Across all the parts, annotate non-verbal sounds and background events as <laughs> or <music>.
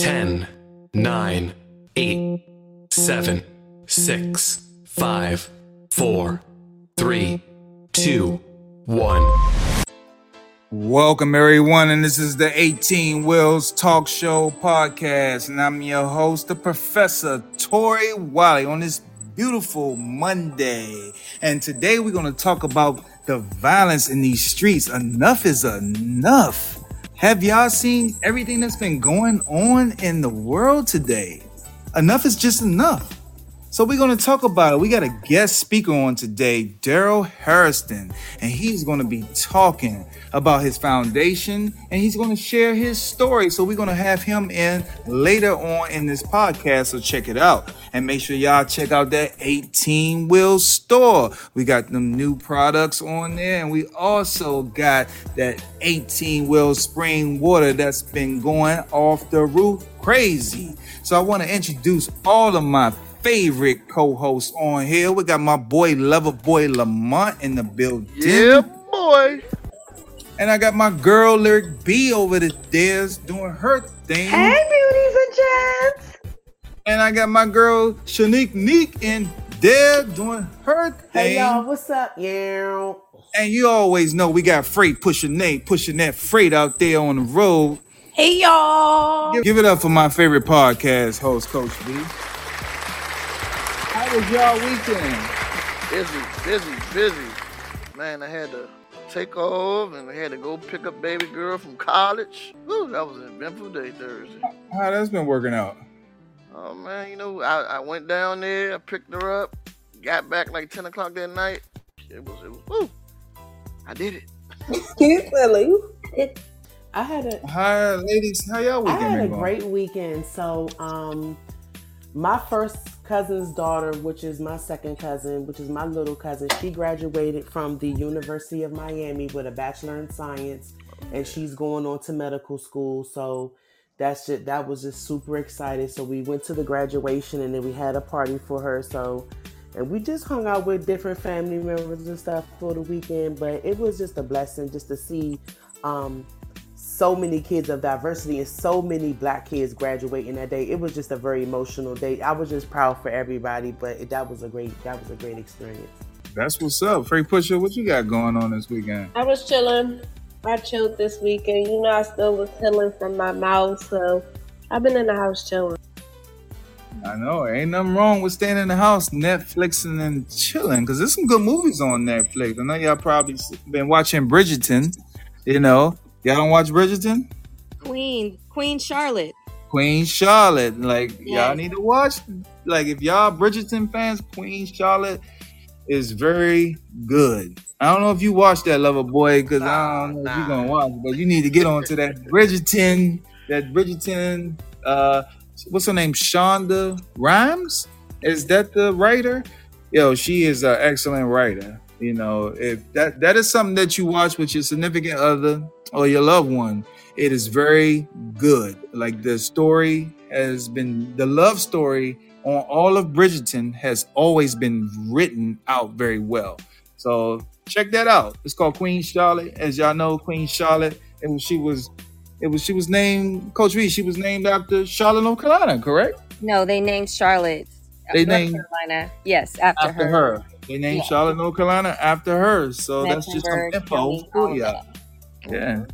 10, mm. 9, 8, 7, 6, 5, 4, 3, 2, 1. Welcome, everyone, and this is the 18 Wheels Talk Show podcast, and I'm your host, the Professor Tori Wiley, on this beautiful Monday. And today we're going to talk about the violence in these streets. Enough is enough. Have y'all seen everything that's been going on in the world today? Enough is just enough. So we're going to talk about it. We got a guest speaker on today, Darryl Hairston, and he's going to be talking about his foundation and he's going to share his story. So we're going to have him in later on in this podcast. So check it out and make sure y'all check out that 18 wheel store. We got them new products on there and we also got that 18 wheel spring water that's been going off the roof crazy. So I want to introduce all of my favorite co-hosts on here. We got my boy Lover Boy Lamont in the building. Yeah, boy. And I got my girl Lyric B over the stairs doing her thing. Hey, beauties and gents. And I got my girl Shanique Neek in there doing her thing. Hey, y'all, what's up? Yeah. And you always know we got freight pushing Nate, pushing that freight out there on the road. Hey, y'all. Give, give it up for my favorite podcast host, Coach B. How was y'all weekend? Busy, busy, busy. Man, I had to take off and I had to go pick up baby girl from college. Woo, that was an eventful day Thursday. How that's been working out? Oh man, you know, I, I went down there, I picked her up, got back like 10 o'clock that night. It was, it was, woo, I did it. <laughs> you silly. It, I had a Hi, ladies. How y'all weekend? I had a going? great weekend. So, um, my first cousin's daughter, which is my second cousin, which is my little cousin, she graduated from the University of Miami with a bachelor in science, and she's going on to medical school. So that's just that was just super excited. So we went to the graduation, and then we had a party for her. So. And we just hung out with different family members and stuff for the weekend, but it was just a blessing just to see um, so many kids of diversity and so many black kids graduating that day. It was just a very emotional day. I was just proud for everybody, but it, that was a great that was a great experience. That's what's up. Freight Pusher, what you got going on this weekend? I was chilling. I chilled this weekend. You know, I still was healing from my mouth, so I've been in the house chilling. I know. Ain't nothing wrong with staying in the house, Netflixing and chilling, because there's some good movies on Netflix. I know y'all probably been watching Bridgerton. You know, y'all don't watch Bridgerton? Queen, Queen Charlotte. Queen Charlotte. Like, Yeah. y'all need to watch. Like, if y'all Bridgerton fans, Queen Charlotte is very good. I don't know if you watched that, lover boy, because I don't know if you're gonna watch, but you need to get onto that Bridgerton. That Bridgerton. Uh, what's her name? Shonda Rhimes. Is that the writer? Yo, she is an excellent writer. You know, if that that is something that you watch with your significant other or your loved one, it is very good. Like the story has been, the love story on all of Bridgerton has always been written out very well. So check that out. It's called Queen Charlotte. As y'all know, Queen Charlotte. Was she was, it was she was named Coach Reed. She was named after Charlotte, North Carolina. Correct? No, they named Charlotte. They North named- Carolina. Yes, after, After her. her. They named Yeah. Charlotte, North Carolina after her. So that's just some info y'all. that. Yeah.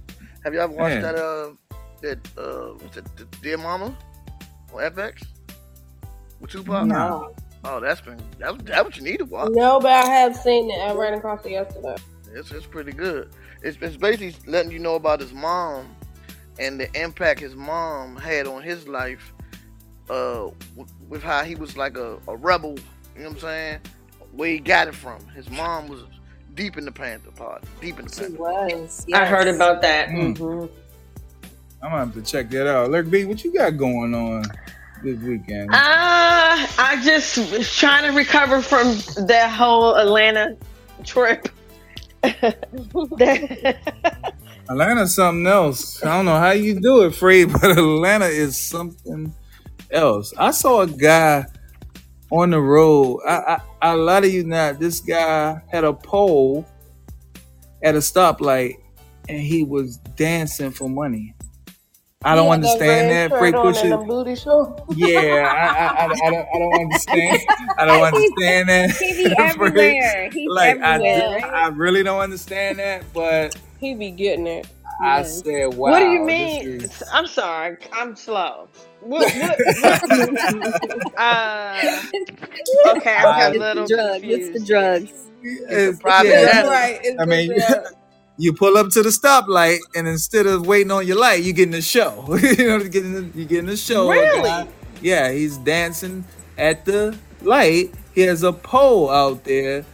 Have you ever watched Man. that, uh, that, uh, what's it, the Dear Mama on FX? With Tupac? No. Oh, that's been, that's, that's what you need to watch. No, but I have seen it. I ran across it yesterday. It's, it's pretty good. It's, it's basically letting you know about his mom and the impact his mom had on his life uh, with, with how he was like a, a rebel, you know what I'm saying? Where he got it from. His mom was deep in the Panther Party, deep in the She Panther. was. I heard about that. Mm. Mhm. I'm gonna have to check that out. Look, B, what you got going on this weekend? Uh, I just was trying to recover from that whole Atlanta trip. <laughs> That- Atlanta's something else. I don't know how you do it, Fred, <laughs> but Atlanta is something else. I saw a guy on the road. I, I, a lot of you not. This guy had a pole at a stoplight, and he was dancing for money. I don't understand that. Frank shirt on and Pusha. them booty shorts. Yeah, I, I, I, I don't, I don't understand. I don't <laughs> understand that. <laughs> He be <laughs> everywhere. He's like I, everywhere. do- I really don't understand that, but He be getting it. I Yes. said, wow. what do you mean? is- I'm sorry, I'm slow. What, what, what, <laughs> uh, okay, I'm a It's little the drug. It's the drugs. it's- private yeah. right. It's I the mean, drug. you pull up to the stoplight, and instead of waiting on your light, you getting the show. <laughs> you know, getting the, you getting the show. Really? guy- yeah, he's dancing at the light. He has a pole out there,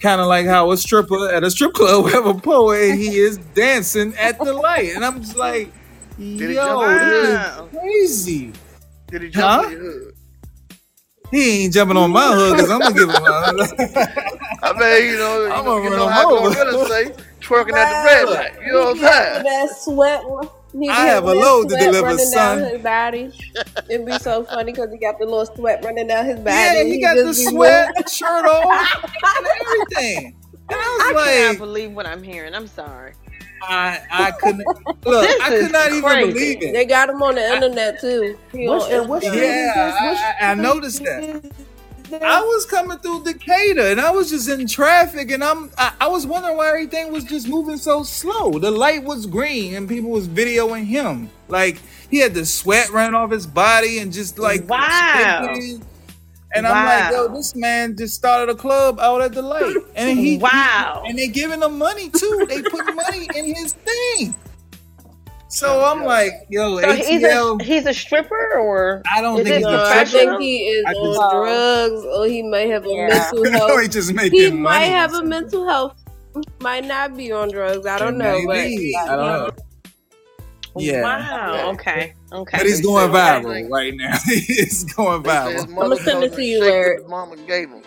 kind of like how a stripper at a strip club would <laughs> have a pole, and he is dancing at the light. And I'm just like, he yo, jump this is crazy. Did he jump Huh? hood? He ain't jumping on my hood because I'm gonna give him. A, <laughs> I mean, you know, I'm know, gonna you run know him how over. GloRilla say, twerking at the red light. You know what I'm saying? that sweat. He I have a load to sweat deliver, running son. Down his body. It'd be so funny because he got the little sweat running down his body. yeah, he got the just be sweat, shirt off, and everything. And I I was cannot like, believe what I'm hearing. I'm sorry. I I couldn't look. This I could is not even believe it. They got him on the internet too. He Which- on and which Instagram. street is this? Which Yeah, I, I, I noticed that. I was coming through Decatur and I was just in traffic and I'm I, I was wondering why everything was just moving so slow. The light was green and people was videoing him. Like he had the sweat running off his body and just like Wow. And I'm like, yo, this man just started a club out at the light. And he Wow. and they giving him money too. They put money in his thing. So I'm like, yo, So he's a he's a stripper or I don't think he's No, a I professional? think he is on just- drugs or he may have a Yeah. mental <laughs> no, health. he just making He money. might have a mental health. Might not be on drugs. I don't know, Maybe. but I don't know. Yeah. Wow. Okay. Okay. But he's going Okay. viral right now. <laughs> he's going They viral. I'ma send it to you, shake Larry. Mama gave him.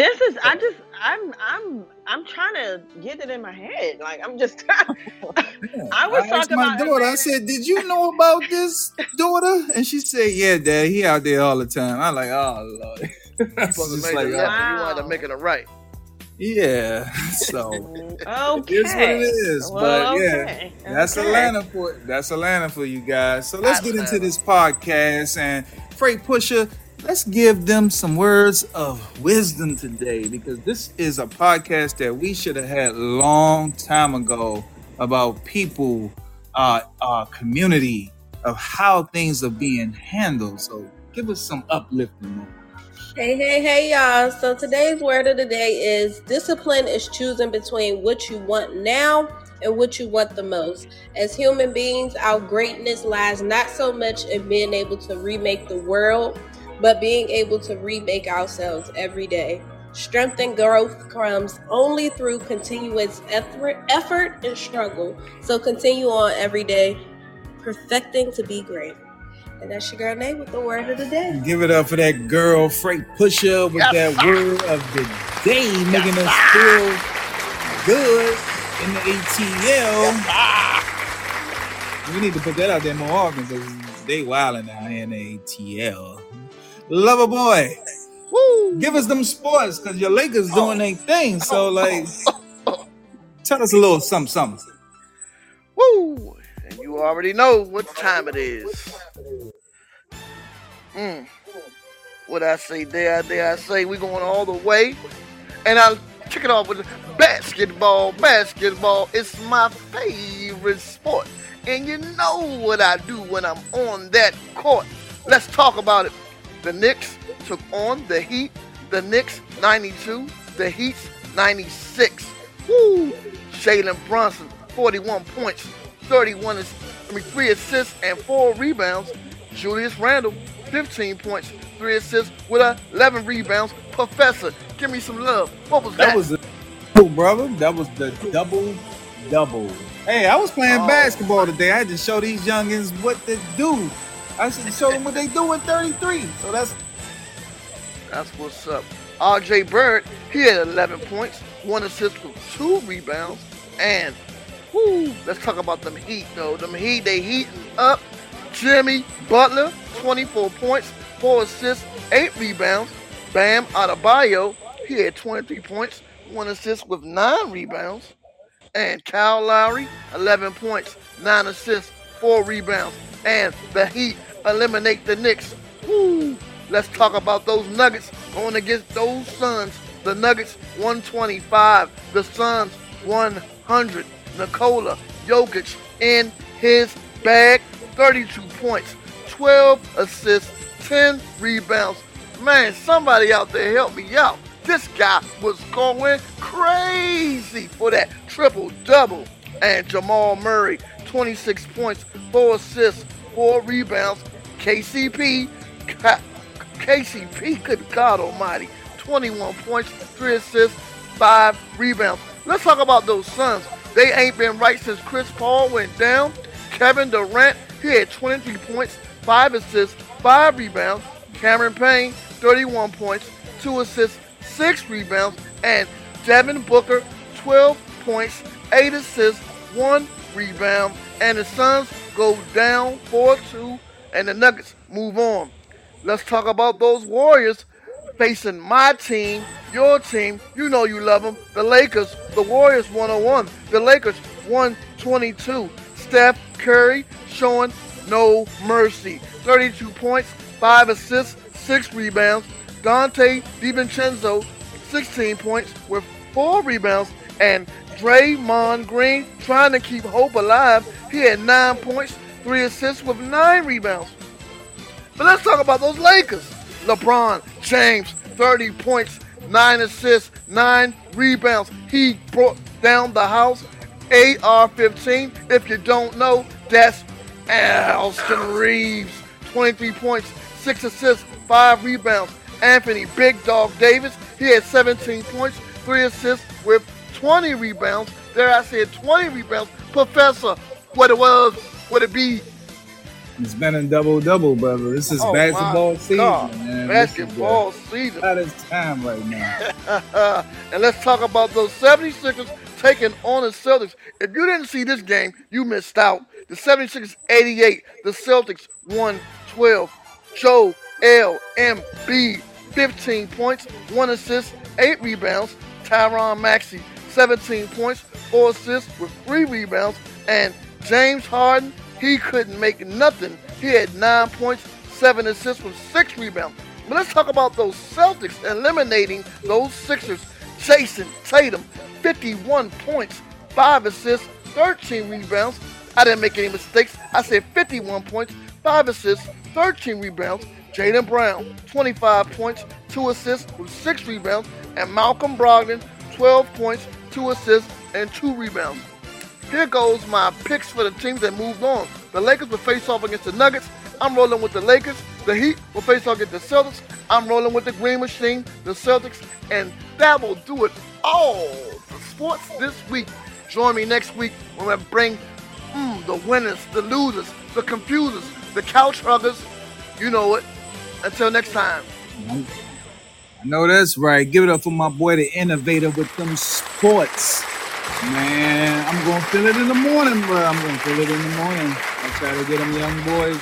This is I just I'm I'm I'm trying to get it in my head. Like I'm just <laughs> I was asked talking my about daughter. I said, "Did you know about this daughter?" And she said, "Yeah, Dad. He out there all the time." I'm like, "Oh Lord." <laughs> I was Supposed to just like, it oh, you Wow. wanted to make it a right. yeah. <laughs> So Okay. it is what it is. Well, but yeah, okay. that's okay. Atlanta for that's Atlanta for you guys. So let's get into Atlanta. this podcast and Freight Pusher. Let's give them some words of wisdom today because this is a podcast that we should have had long time ago about people, uh, our community, of how things are being handled. So give us some uplifting. moments. Hey, hey, hey, y'all. So today's word of the day is discipline is choosing between what you want now and what you want the most. As human beings, our greatness lies not so much in being able to remake the world, but being able to remake ourselves every day. Strength and growth comes only through continuous effort, effort and struggle. So continue on every day, perfecting to be great. And that's your girl name with the word of the day. Give it up for that girl, Freight Pusher, with Yes, that word of the day, making us feel good in the ATL. We need to put that out there more often because they wilding out here in the ATL. Lover boy, Woo! give us them sports because your Lakers doing their thing. So like, tell us a little something, something. Woo! And you already know what time it is. Mm. What I say there, there I say we going all the way. And I'll kick it off with basketball. Basketball is my favorite sport. And you know what I do when I'm on that court. Let's talk about it. The Knicks took on the Heat. The Knicks 92, the Heat's 96. Woo! Jalen Brunson 41 points, 31 ass- I mean three assists and four rebounds. Julius Randle 15 points, three assists with 11 rebounds. Professor, give me some love. What was that? That was the oh, brother. That was the double double. Hey, I was playing Oh. basketball today. I had to show these youngins what to do. I should show them what they do in 33. So that's That's what's up. RJ Bird, he had 11 points, one assist with two rebounds, and whoo, let's talk about them Heat though. Them Heat, they heating up. Jimmy Butler, 24 points, four assists, eight rebounds. Bam Adebayo, he had 23 points, one assist with nine rebounds. And Kyle Lowry, 11 points, nine assists, four rebounds, and the Heat eliminate the Knicks. Woo! Let's talk about those Nuggets going against those Suns. The Nuggets 125, the Suns 100. Nikola Jokic in his bag, 32 points, 12 assists, 10 rebounds. Man, somebody out there help me out. This guy was going crazy for that triple double. And Jamal Murray, 26 points, 4 assists, 4 rebounds. KCP, KCP, good God Almighty, 21 points, 3 assists, 5 rebounds. Let's talk about those Suns. They ain't been right since Chris Paul went down. Kevin Durant, he had 23 points, 5 assists, 5 rebounds. Cameron Payne, 31 points, 2 assists, 6 rebounds. And Devin Booker, 12 points, 8 assists, 1 rebound. And the Suns go down 4 2, and the Nuggets move on. Let's talk about those Warriors facing my team, your team. You know you love them. The Lakers, the Warriors 101, the Lakers 122. Steph Curry showing no mercy. 32 points, 5 assists, 6 rebounds. Donte DiVincenzo, 16 points with 4 rebounds. And Draymond Green trying to keep hope alive. He had 9 points, 3 assists with 9 rebounds. But let's talk about those Lakers. LeBron James, 30 points, 9 assists, 9 rebounds. He brought down the house. AR-15, if you don't know, that's Austin Reaves. 23 points, 6 assists, 5 rebounds. Anthony Big Dog Davis, he had 17 points, 3 assists with 20 rebounds. There I said 20 rebounds. Professor, what it was, what it be, it's been a double double, brother. This is oh basketball season, God. man. Basketball season. That is time right now. <laughs> and let's talk about those 76ers taking on the Celtics. If you didn't see this game, you missed out. The 76ers 88, the Celtics 112. Joe L. M. B. 15 points, 1 assist, 8 rebounds. Tyrese Maxey 17 points, 4 assists with 3 rebounds. And James Harden he couldn't make nothing. He had nine points, seven assists with six rebounds. But let's talk about those Celtics eliminating those Sixers. Jayson Tatum, 51 points, five assists, 13 rebounds. I didn't make any mistakes. I said 51 points, five assists, 13 rebounds. Jaylen Brown, 25 points, two assists with six rebounds. And Malcolm Brogdon, 12 points, two assists, and two rebounds. Here goes my picks for the teams that moved on. The Lakers will face off against the Nuggets. I'm rolling with the Lakers. The Heat will face off against the Celtics. I'm rolling with the Green Machine, the Celtics, and that will do it all for sports this week. Join me next week when I bring mm, the winners, the losers, the confusers, the couch huggers. You know it. Until next time. I know that's right. Give it up for my boy, the innovator with them sports. Man, I'm gonna feel it in the morning, bro. I'm gonna feel it in the morning. I try to get them young boys.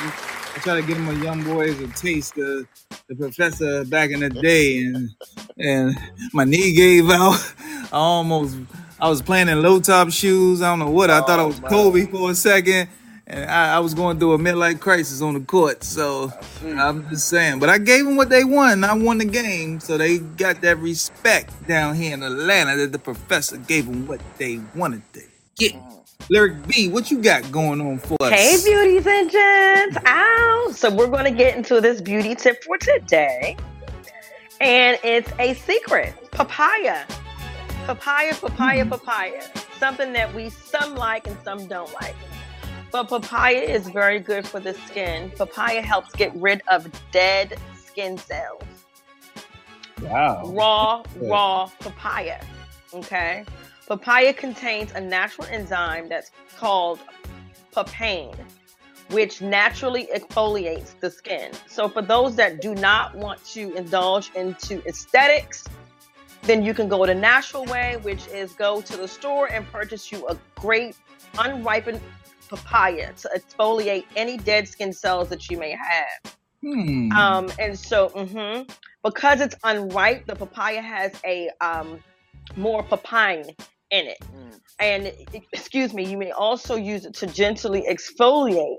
I try to get them a young boys a taste of the professor back in the day, and and my knee gave out. <laughs> I almost I was playing in low top shoes. I don't know what. I thought I oh, was oh, Kobe for a second, and I, I was going through a midlife crisis on the court. So I'm just saying. But I gave them what they won. I won the game, so they got that respect down here in Atlanta that the professor gave them what they wanted to get. Lyric B, what you got going on for us? Hey, beauties and gents. Ow. So we're going to get into this beauty tip for today. And it's a secret. Papaya. Papaya, papaya, mm. papaya. Something that we some like and some don't like. But papaya is very good for the skin. Papaya helps get rid of dead skin cells. Wow. Raw, <laughs> raw papaya. Okay. Papaya contains a natural enzyme that's called papain, which naturally exfoliates the skin. So, for those that do not want to indulge into aesthetics, then you can go the natural way, which is go to the store and purchase you a great unripened papaya to exfoliate any dead skin cells that you may have. Hmm. Um, and so, mm-hmm, because it's unripe, the papaya has a um, more papain in it. Mm. And excuse me, you may also use it to gently exfoliate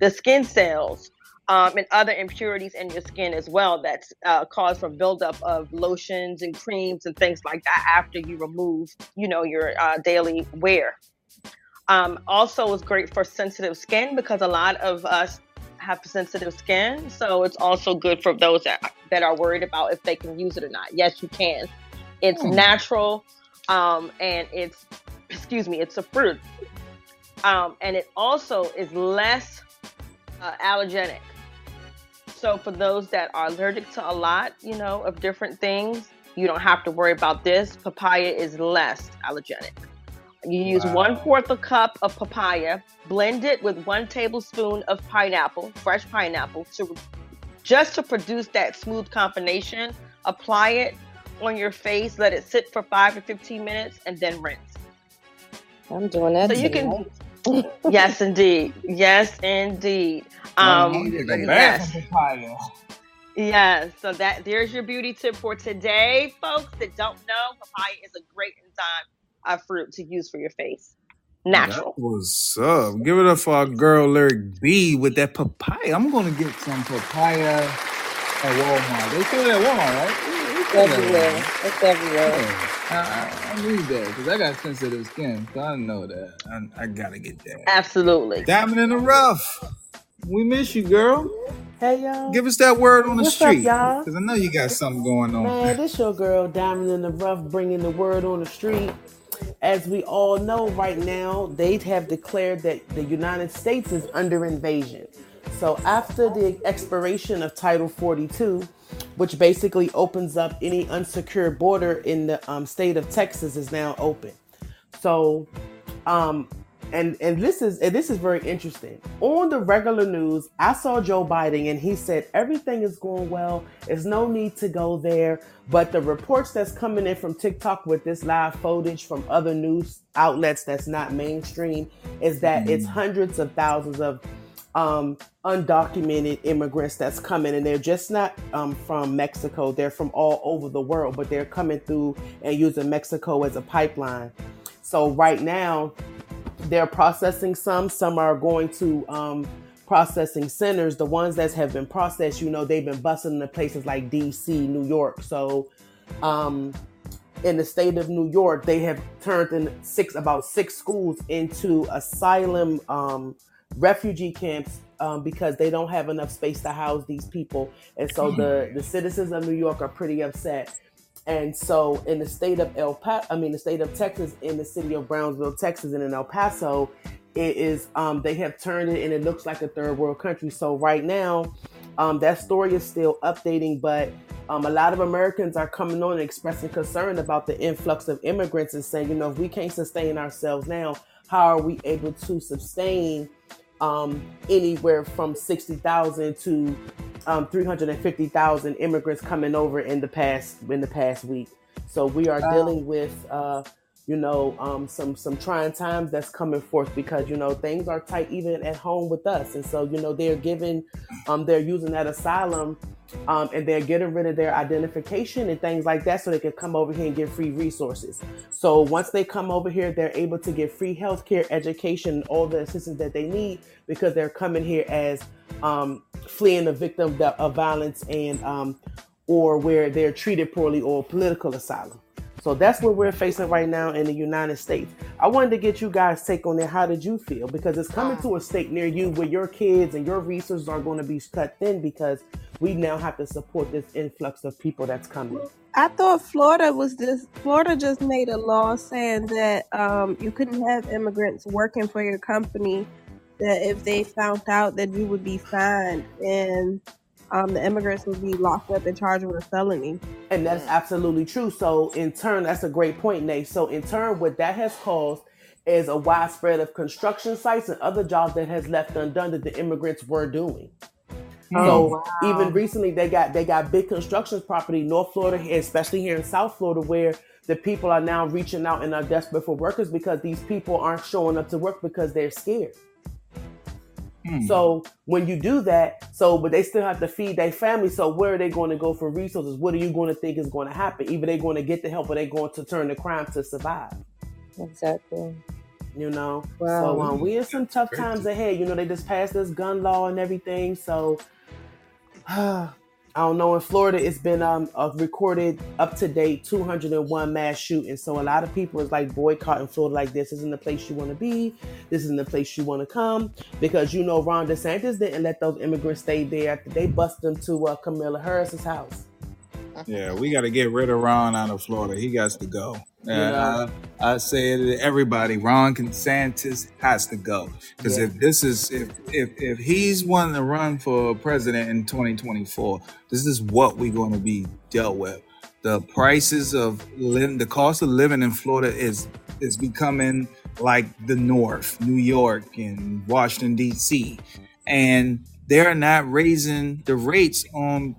the skin cells um, and other impurities in your skin as well that's uh, cause for buildup of lotions and creams and things like that after you remove, you know, your uh, daily wear. Um, also, is great for sensitive skin because a lot of us have sensitive skin, so it's also good for those that that are worried about if they can use it or not. Yes, you can. It's mm. natural, um, and it's excuse me, it's a fruit, um, and it also is less uh, allergenic. So for those that are allergic to a lot, you know, of different things, you don't have to worry about this. Papaya is less allergenic. You use wow. one fourth a cup of papaya, blend it with one tablespoon of pineapple, fresh pineapple, to just to produce that smooth combination. Apply it on your face, let it sit for five to fifteen minutes, and then rinse. I'm doing that. So you can. <laughs> yes, <laughs> indeed. Yes, indeed. Um, yes. Yes. So that there's your beauty tip for today, folks that don't know. Papaya is a great enzyme uh, fruit to use for your face. Natural. What's up. Give it up for our girl Lyric B with that papaya. I'm gonna get some papaya at Walmart. They sell it at Walmart, right? Everywhere. It's everywhere. Yeah. I, I, need that because I got sensitive skin, so I know that. I, I gotta get that. Absolutely. Diamond in the rough. We miss you, girl. Hey y'all. Give us that word on the What's street, up, y'all? Because I know you got something going on. Man, this your girl Diamond in the rough, bringing the word on the street. As we all know, right now they have declared that the United States is under invasion. So after the expiration of Title 42, which basically opens up any unsecured border in the um, state of Texas, is now open. So, um, and and this is and this is very interesting. On the regular news, I saw Joe Biden, and he said everything is going well. There's no need to go there. But the reports that's coming in from TikTok with this live footage from other news outlets that's not mainstream is that mm-hmm. it's hundreds of thousands of um, undocumented immigrants that's coming, and they're just not um, from Mexico. They're from all over the world, but they're coming through and using Mexico as a pipeline. So right now, they're processing some. Some are going to um, processing centers. The ones that have been processed, you know, they've been busting into places like D.C., New York. So um, in the state of New York, they have turned in six about six schools into asylum um, refugee camps um, because they don't have enough space to house these people, and so the the citizens of New York are pretty upset. And so, in the state of El Paso, I mean, the state of Texas, in the city of Brownsville, Texas, and in El Paso, it is um, they have turned it, and it looks like a third world country. So right now, um, that story is still updating, but um, a lot of Americans are coming on and expressing concern about the influx of immigrants and saying, you know, if we can't sustain ourselves now, how are we able to sustain um, anywhere from 60,000 to um, 350,000 immigrants coming over in the past in the past week. So we are dealing with uh, you know um, some some trying times that's coming forth because you know things are tight even at home with us, and so you know they're giving um, they're using that asylum um, and they're getting rid of their identification and things like that so they can come over here and get free resources. So once they come over here, they're able to get free healthcare, education, all the assistance that they need because they're coming here as um, fleeing a victim of violence and um, or where they're treated poorly or political asylum. So that's what we're facing right now in the United States. I wanted to get you guys' take on it. How did you feel? Because it's coming to a state near you where your kids and your resources are going to be cut thin because we now have to support this influx of people that's coming. I thought Florida was just Florida just made a law saying that um, you couldn't have immigrants working for your company. That if they found out that you would be fined and um, the immigrants would be locked up and charged with a felony. And that's absolutely true. So in turn, that's a great point, Nate. So in turn, what that has caused is a widespread of construction sites and other jobs that has left undone that the immigrants were doing. Oh, so wow. even recently, they got they got big construction property, North Florida, especially here in South Florida, where the people are now reaching out and are desperate for workers because these people aren't showing up to work because they're scared. Hmm. So when you do that, so but they still have to feed their family. So where are they going to go for resources? What are you going to think is going to happen? Either they're going to get the help or they're going to turn to crime to survive. Exactly. You know, Wow. so um, we in some tough Crazy. times ahead. You know, they just passed this gun law and everything. So <sighs> I don't know. In Florida, it's been um a recorded up to date 201 mass shootings. So a lot of people is like boycotting Florida. Like this isn't the place you want to be. This isn't the place you want to come because you know Ron DeSantis didn't let those immigrants stay there after they busted them to uh, Kamala Harris's house. <laughs> Yeah, we got to get rid of Ron out of Florida. He got to go. And know? I, I say it to everybody. Ron DeSantis has to go because Yeah. if this is if if if he's wanting to run for president in 2024, this is what we're going to be dealt with. The prices of living, the cost of living in Florida is is becoming like the North, New York and Washington D.C., and they're not raising the rates on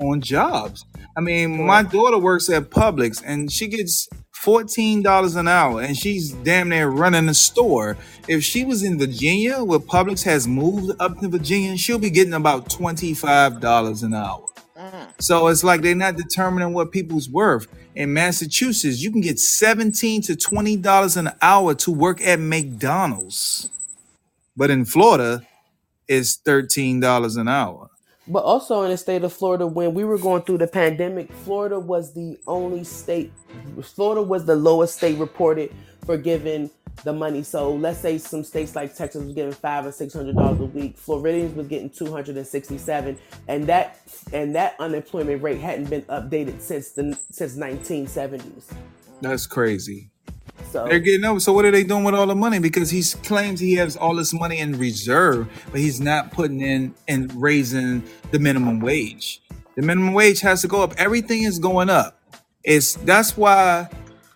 on jobs. I mean, my daughter works at Publix and she gets fourteen dollars an hour, and she's damn near running the store. If she was in Virginia, where Publix has moved up to Virginia, she'll be getting about twenty five dollars an hour. Mm. So it's like they're not determining what people's worth. In Massachusetts, you can get seventeen to twenty dollars an hour to work at McDonald's, but in Florida, it's thirteen dollars an hour. But also in the state of Florida, when we were going through the pandemic, Florida was the only state, Florida was the lowest state reported for giving the money. So let's say some states like Texas was getting five or six hundred dollars a week. Floridians was getting two hundred and sixty-seven, and that and that unemployment rate hadn't been updated since the since nineteen seventies. That's crazy. So They're getting over. So what are they doing with all the money? Because he claims he has all this money in reserve, but he's not putting in and raising the minimum wage. The minimum wage has to go up. Everything is going up. It's that's why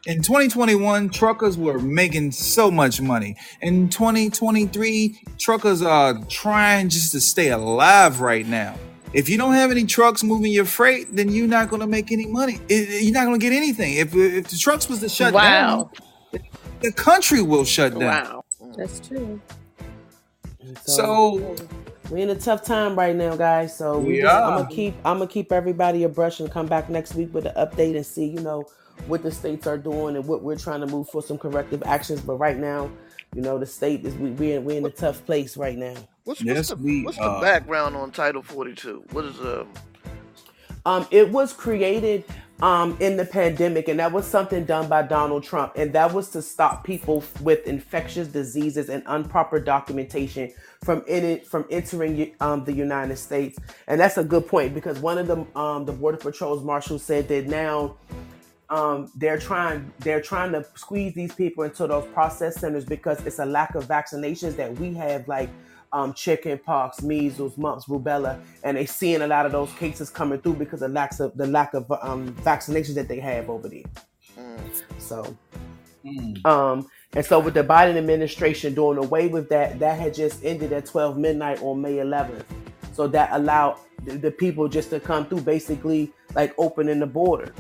in 2021 truckers were making so much money. In 2023, truckers are trying just to stay alive right now. If you don't have any trucks moving your freight, then you're not going to make any money. You're not going to get anything. If, if the trucks was to shut down, Wow. The country will shut down. Wow. That's true. So We're in a tough time right now, guys. So we We just. I'm gonna keep I'm gonna keep everybody abreast and come back next week with an update and see, you know, what the states are doing and what we're trying to move for some corrective actions. But right now, you know, the state is we we're, we're in a tough place right now. What's, Yes, the, we what's the are. background on Title 42? What is um? Um, it was created um, in the pandemic, and that was something done by Donald Trump, and that was to stop people with infectious diseases and improper documentation from in from entering um, the United States. And that's a good point because one of the um, the Border Patrol's marshals said that now um, they're trying they're trying to squeeze these people into those process centers because it's a lack of vaccinations that we have like um, chicken pox, measles, mumps, rubella, and they seeing a lot of those cases coming through because of lack of the lack of um, vaccinations that they have over there. So, mm, um, and so with the Biden administration doing away with that, that had just ended at 12 midnight on May 11th. So that allowed the, the people just to come through, basically like opening the border.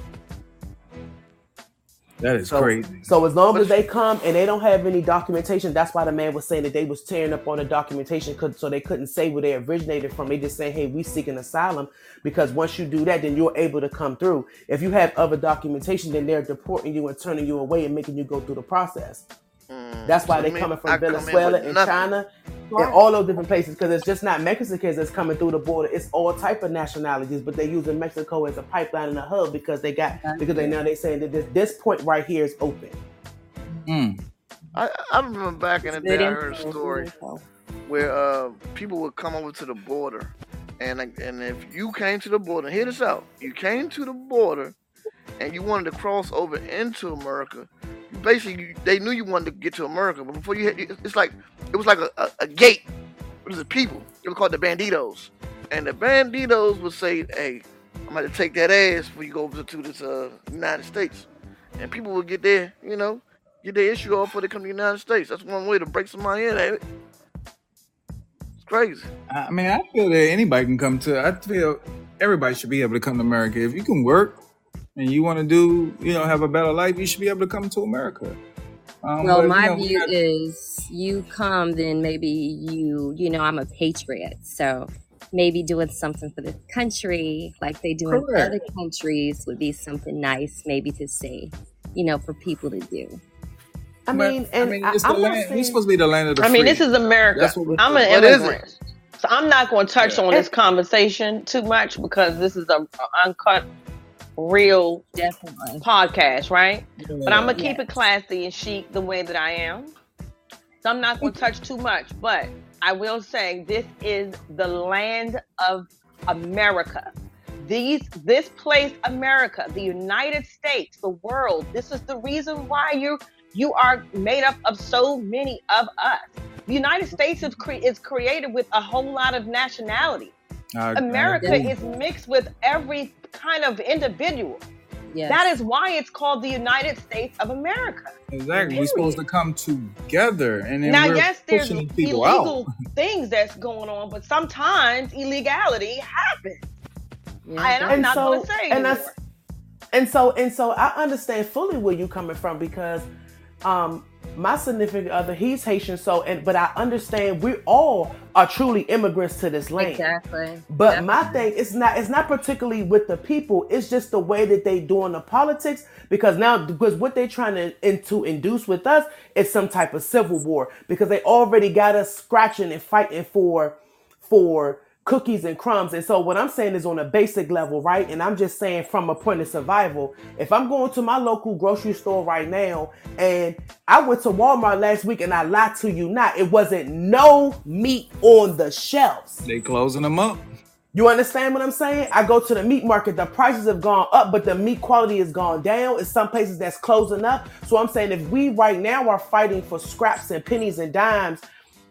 That is So, crazy. so as long But as they come and they don't have any documentation, that's why the man was saying that they was tearing up on the documentation, 'cause- so they couldn't say where they originated from. They just saying, "Hey, we seeking asylum," because once you do that, then you're able to come through. If you have other documentation, then they're deporting you and turning you away and making you go through the process. Mm, That's why so they're coming from come in Venezuela and nothing. China and all those different places because it's just not Mexicans that's coming through the border. It's all type of nationalities, but they're using Mexico as a pipeline and a hub because they got because they now they're saying that this, this point right here is open. Mm, I, I remember back in the day, I heard a story where uh, people would come over to the border, and and if you came to the border, hear this out, you came to the border, and you wanted to cross over into America, you basically they knew you wanted to get to America, but before you, had, it's like it was like a, a, a gate. It was the people. It was called the banditos, and the banditos would say, "Hey, I'm going to take that ass before you go over to this uh, United States," and people would get there, you know. Get their issue off before they come to the United States. That's one way to break somebody in, ain't it? It's crazy. I mean, I feel that anybody can come to. I feel everybody should be able to come to America. If you can work and you want to do, you know, have a better life, you should be able to come to America. Um, Well, but, you my know, we view got- is you come, then maybe you, you know, I'm a patriot. So maybe doing something for the country like they do in other countries would be something nice, maybe to say, you know, for people to do. I But, mean, and I mean, I, it's am the land. saying, We supposed to be the land of the I mean, this is America. That's what we- I'm an What is it? immigrant. So I'm not going to touch Yeah. on this conversation too much because this is a, a uncut, real Definitely. podcast, right? But I'm gonna Yeah. keep it classy and chic the way that I am. So I'm not gonna touch too much, but I will say this is the land of America. These this place, America, the United States, the world. This is the reason why you you are made up of so many of us. The United States is, cre- is created with a whole lot of nationality. I- I America agree. is mixed with every kind of individual. Yes. That is why it's called the United States of America. Exactly. We're supposed to come together, and then now, we're yes, there's illegal out. <laughs> things that's going on, but sometimes illegality happens. Yeah, and I'm and not so, gonna say and that's, anymore. and so, and so, I understand fully where you're coming from because, um, my significant other, he's Haitian, so and but I understand we all are truly immigrants to this land. Exactly. But my thing, it's not it's not particularly with the people. It's just the way that they doing the politics. Because now, because what they're trying to into induce with us is some type of civil war. Because they already got us scratching and fighting for for cookies and crumbs. And so what I'm saying is on a basic level, right? And I'm just saying from a point of survival. If I'm going to my local grocery store right now and I went to Walmart last week and I lied to you not, it wasn't no meat on the shelves. They closing them up. You understand what I'm saying? I go to the meat market, the prices have gone up, but the meat quality has gone down. In some places that's closing up. So I'm saying if we right now are fighting for scraps and pennies and dimes,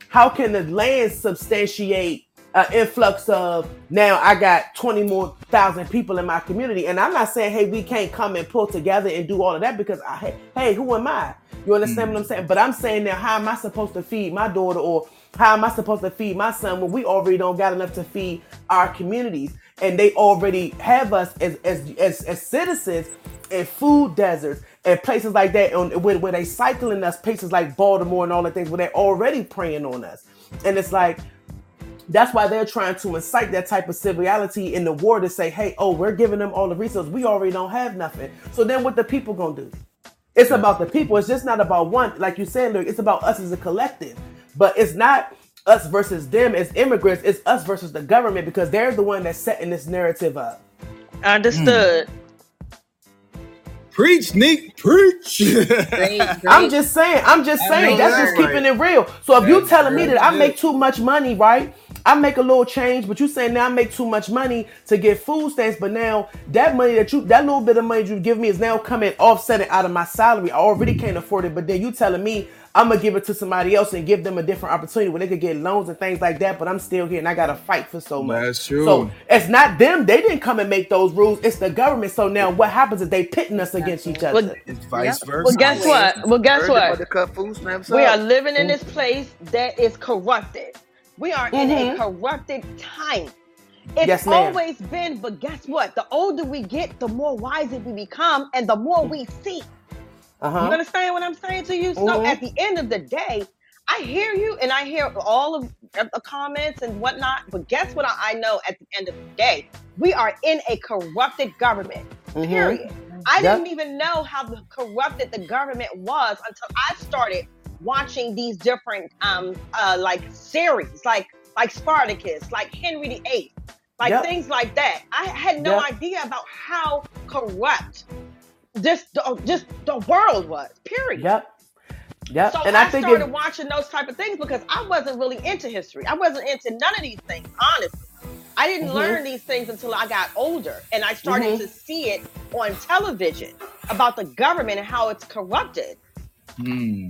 how can the land substantiate an influx of now I got 20 more thousand people in my community? And I'm not saying, hey, we can't come and pull together and do all of that because I hey, hey, who am I? You understand mm. what I'm saying? But I'm saying now, how am I supposed to feed my daughter or how am I supposed to feed my son when we already don't got enough to feed our communities? And they already have us as as as, as citizens in food deserts and places like that on where, where they cycling us, places like Baltimore and all the things where they're already preying on us. And it's like that's why they're trying to incite that type of civility in the war to say, hey, oh, we're giving them all the resources. We already don't have nothing. So then what the people gonna do? It's about the people. It's just not about one, like you said, look, it's about us as a collective. But it's not us versus them as immigrants, it's us versus the government because they're the one that's setting this narrative up. Understood. Preach, Nick. Preach. Great, great. <laughs> I'm just saying, I'm just saying, that's that's just keeping it real. So if you That's telling me that I make too much money, right? I make a little change, but you saying now I make too much money to get food stamps, but now that money that you that little bit of money you give me is now coming offsetting out of my salary. I already can't afford it, but then you telling me I'm gonna give it to somebody else and give them a different opportunity where they could get loans and things like that, but I'm still here and I gotta fight for so much. That's true. So it's not them, they didn't come and make those rules, it's the government. So now what happens is they pitting us against each other. Well, It's vice Yep. versa. well, guess what? Well, guess what? the cut food stamps We are living in this place that is corrupted. We are in a Mhm. corrupted time. It's Yes, always been, but guess what? The older we get, the more wiser we become, and the more we see. Uh-huh. You understand what I'm saying to you? So Mhm. at the end of the day, I hear you and I hear all of the comments and whatnot. But guess what? I know at the end of the day, we are in a corrupted government. Mhm. Period. I Yep. didn't even know how corrupted the government was until I started watching these different um uh like series, like like Spartacus, like Henry VIII, like Yep. things like that. I had no Yep. idea about how corrupt this the, just the world was. Period. Yep. Yep. So and I, I, started it, watching those type of things because I wasn't really into history. I wasn't into none of these things, honestly. I didn't Mhm. learn these things until I got older and I started Mhm. to see it on television about the government and how it's corrupted. Hmm.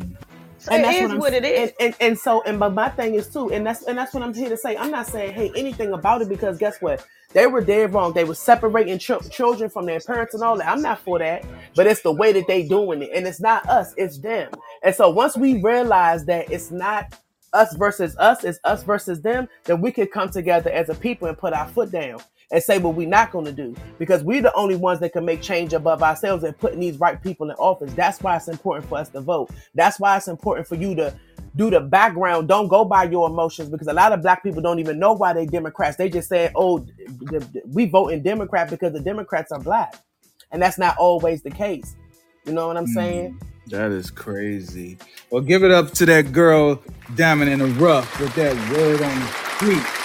So and it that's is what, what it is. And, and and so and but my thing is too, and that's and that's what I'm here to say. I'm not saying hey anything about it because guess what? They were dead wrong. They were separating ch- children from their parents and all that. I'm not for that, but it's the way that they doing it, and it's not us, it's them. And so once we realize that it's not us versus us, it's us versus them, then we could come together as a people and put our foot down and say what we're not going to do because we're the only ones that can make change above ourselves and putting these right people in office. That's why it's important for us to vote. That's why it's important for you to do the background. Don't go by your emotions because a lot of black people don't even know why they Democrats. They just say, "Oh, the, the- we vote in Democrat because the Democrats are black," and that's not always the case. You know what I'm mm-hmm. saying? That is crazy. Well, give it up to that girl Diamond in the rough with that word on the street.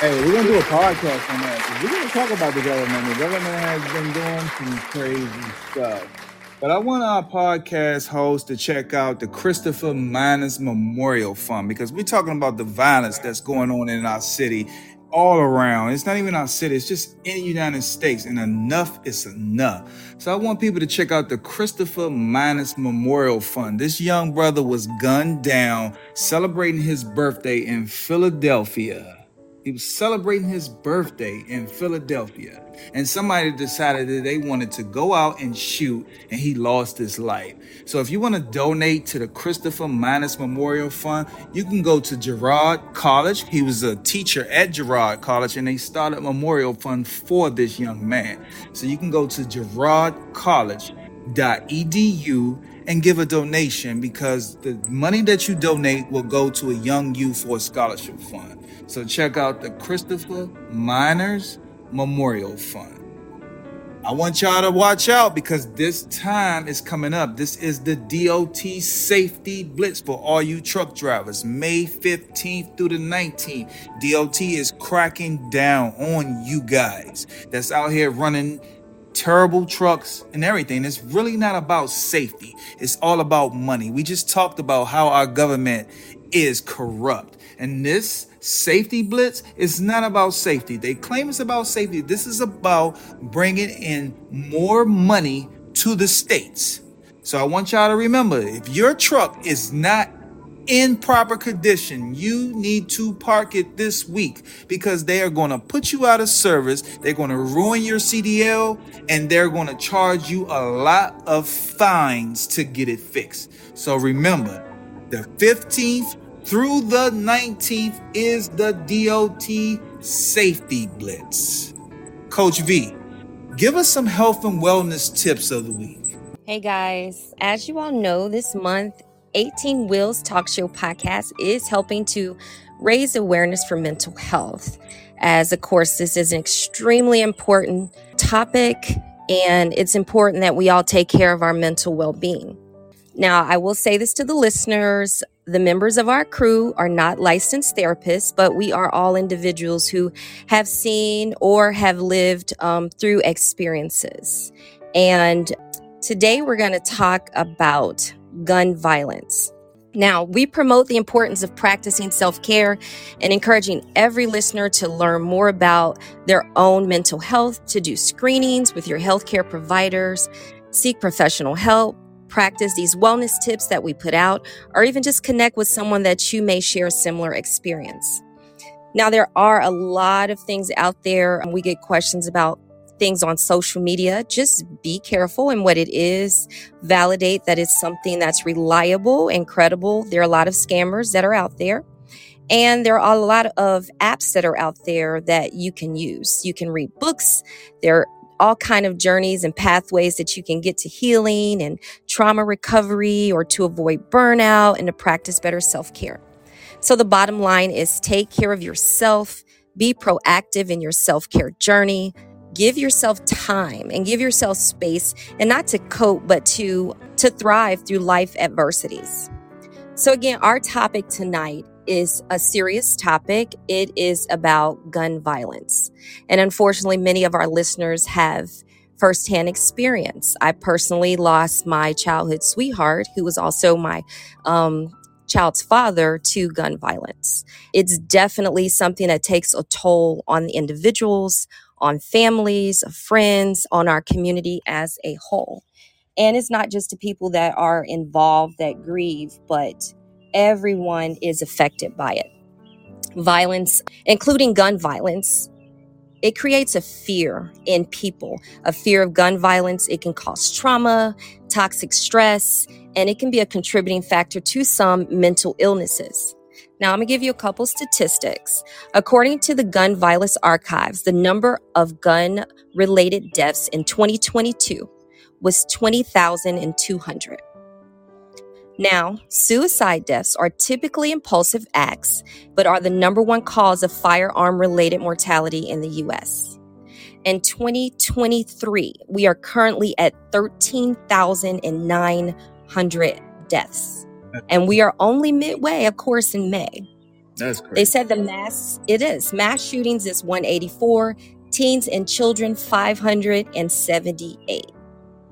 Hey, we're gonna do a podcast on that. We're gonna talk about the government. The government has been doing some crazy stuff. But I want our podcast host to check out the Christopher Miners Memorial Fund because we're talking about the violence that's going on in our city all around. It's not even our city, it's just in the United States. And enough is enough. So I want people to check out the Christopher Miners Memorial Fund. This young brother was gunned down celebrating his birthday in Philadelphia. He was celebrating his birthday in Philadelphia. And somebody decided that they wanted to go out and shoot, and he lost his life. So if you want to donate to the Christopher Minus Memorial Fund, you can go to Girard College. He was a teacher at Girard College, and they started a memorial fund for this young man. So you can go to girardcollege.edu and give a donation because the money that you donate will go to a young youth for a scholarship fund. So check out the Christopher Miners Memorial Fund. I want y'all to watch out because this time is coming up. This is the DOT Safety Blitz for all you truck drivers, May 15th through the 19th. DOT is cracking down on you guys that's out here running terrible trucks and everything. It's really not about safety, it's all about money. We just talked about how our government is corrupt. And this safety blitz is not about safety. They claim it's about safety. This is about bringing in more money to the states. So I want y'all to remember if your truck is not in proper condition, you need to park it this week because they are going to put you out of service. They're going to ruin your CDL and they're going to charge you a lot of fines to get it fixed. So remember, the 15th through the 19th is the DOT Safety Blitz. Coach V, give us some health and wellness tips of the week. Hey guys, as you all know, this month, 18 Wheels Talk Show podcast is helping to raise awareness for mental health. As of course, this is an extremely important topic, and it's important that we all take care of our mental well being. Now, I will say this to the listeners the members of our crew are not licensed therapists, but we are all individuals who have seen or have lived um, through experiences. And today we're going to talk about gun violence. Now, we promote the importance of practicing self care and encouraging every listener to learn more about their own mental health, to do screenings with your healthcare providers, seek professional help, practice these wellness tips that we put out, or even just connect with someone that you may share a similar experience. Now, there are a lot of things out there. We get questions about things on social media. Just be careful in what it is. Validate that it's something that's reliable and credible. There are a lot of scammers that are out there. And there are a lot of apps that are out there that you can use. You can read books. There all kind of journeys and pathways that you can get to healing and trauma recovery or to avoid burnout and to practice better self-care. So the bottom line is take care of yourself, be proactive in your self-care journey, give yourself time and give yourself space and not to cope but to to thrive through life adversities. So again, our topic tonight is a serious topic. It is about gun violence. And unfortunately, many of our listeners have firsthand experience. I personally lost my childhood sweetheart, who was also my um, child's father, to gun violence. It's definitely something that takes a toll on the individuals, on families, friends, on our community as a whole. And it's not just the people that are involved that grieve, but everyone is affected by it. Violence, including gun violence, it creates a fear in people, a fear of gun violence. It can cause trauma, toxic stress, and it can be a contributing factor to some mental illnesses. Now, I'm gonna give you a couple statistics. According to the Gun Violence Archives, the number of gun related deaths in 2022 was 20,200. Now, suicide deaths are typically impulsive acts, but are the number one cause of firearm related mortality in the US. In 2023, we are currently at 13,900 deaths. And we are only midway, of course, in May. That's crazy. They said the mass, it is, mass shootings is 184, teens and children 578.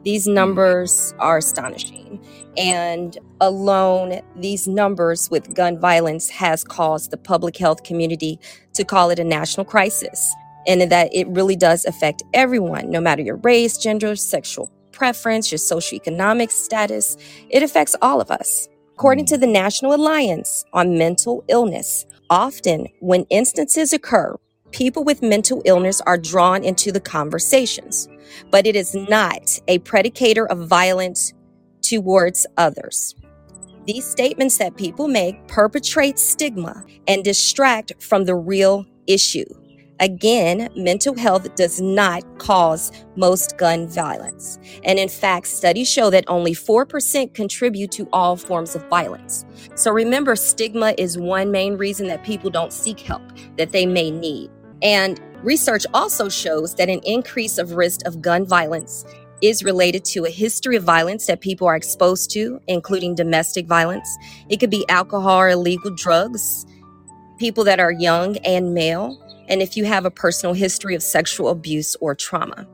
These mm-hmm. numbers are astonishing. And alone, these numbers with gun violence has caused the public health community to call it a national crisis. And that it really does affect everyone, no matter your race, gender, sexual preference, your socioeconomic status. It affects all of us. According mm-hmm. to the National Alliance on Mental Illness, often when instances occur, people with mental illness are drawn into the conversations, but it is not a predicator of violence towards others. These statements that people make perpetrate stigma and distract from the real issue. Again, mental health does not cause most gun violence. And in fact, studies show that only 4% contribute to all forms of violence. So remember, stigma is one main reason that people don't seek help that they may need. And research also shows that an increase of risk of gun violence is related to a history of violence that people are exposed to, including domestic violence. It could be alcohol or illegal drugs, people that are young and male, and if you have a personal history of sexual abuse or trauma.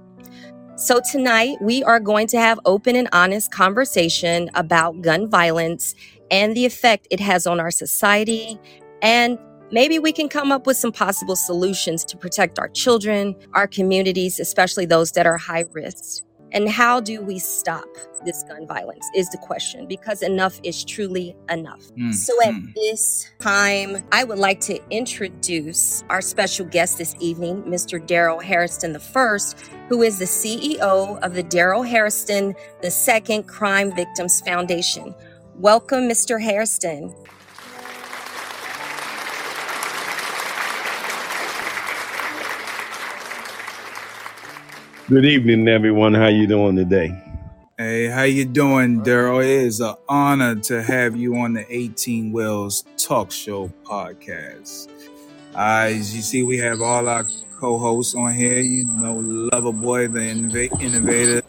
So, tonight we are going to have open and honest conversation about gun violence and the effect it has on our society. And maybe we can come up with some possible solutions to protect our children, our communities, especially those that are high risk. And how do we stop this gun violence is the question because enough is truly enough. Mm, So, at mm. this time, I would like to introduce our special guest this evening, Mr. Darryl Hairston I, who is the CEO of the Darryl Hairston II Crime Victims Foundation. Welcome, Mr. Hairston. Good evening, everyone. How you doing today? Hey, how you doing, Darryl? It is an honor to have you on the 18 Wheels Talk Show podcast. Uh, as you see, we have all our co-hosts on here. You know, Loverboy, the innova- innovator,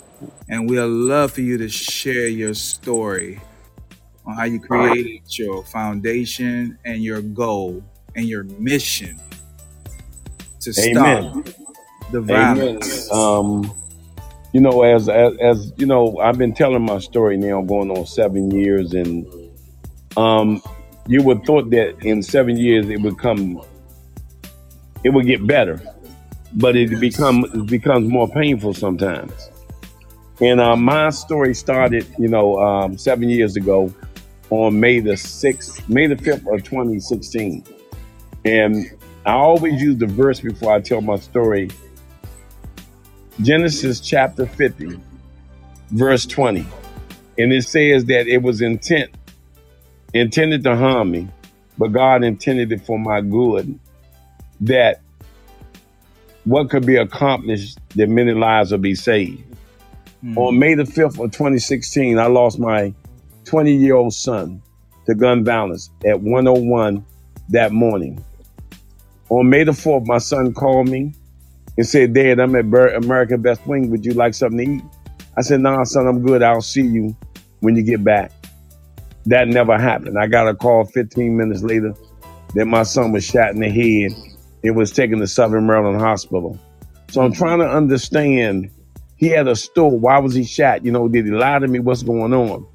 and we'd love for you to share your story on how you created your foundation and your goal and your mission to stop Amen. Um, you know, as, as as you know, I've been telling my story now, going on seven years, and um, you would thought that in seven years it would come, it would get better, but it become it becomes more painful sometimes. And uh, my story started, you know, um, seven years ago on May the sixth, May the fifth of 2016, and I always use the verse before I tell my story. Genesis chapter 50, verse 20. And it says that it was intent, intended to harm me, but God intended it for my good. That what could be accomplished, that many lives will be saved. Mm. On May the 5th of 2016, I lost my 20 year old son to gun violence at 101 that morning. On May the 4th, my son called me and said, Dad, I'm at American Best Wing. Would you like something to eat? I said, Nah, son, I'm good. I'll see you when you get back. That never happened. I got a call 15 minutes later that my son was shot in the head. It was taken to Southern Maryland Hospital. So I'm trying to understand. He had a store. Why was he shot? You know, did he lie to me? What's going on?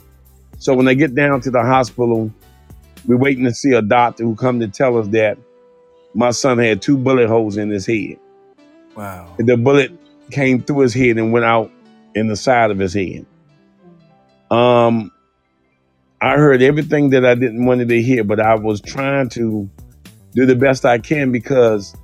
So when they get down to the hospital, we're waiting to see a doctor who come to tell us that my son had two bullet holes in his head. Wow. The bullet came through his head and went out in the side of his head. Um, I heard everything that I didn't want to hear, but I was trying to do the best I can because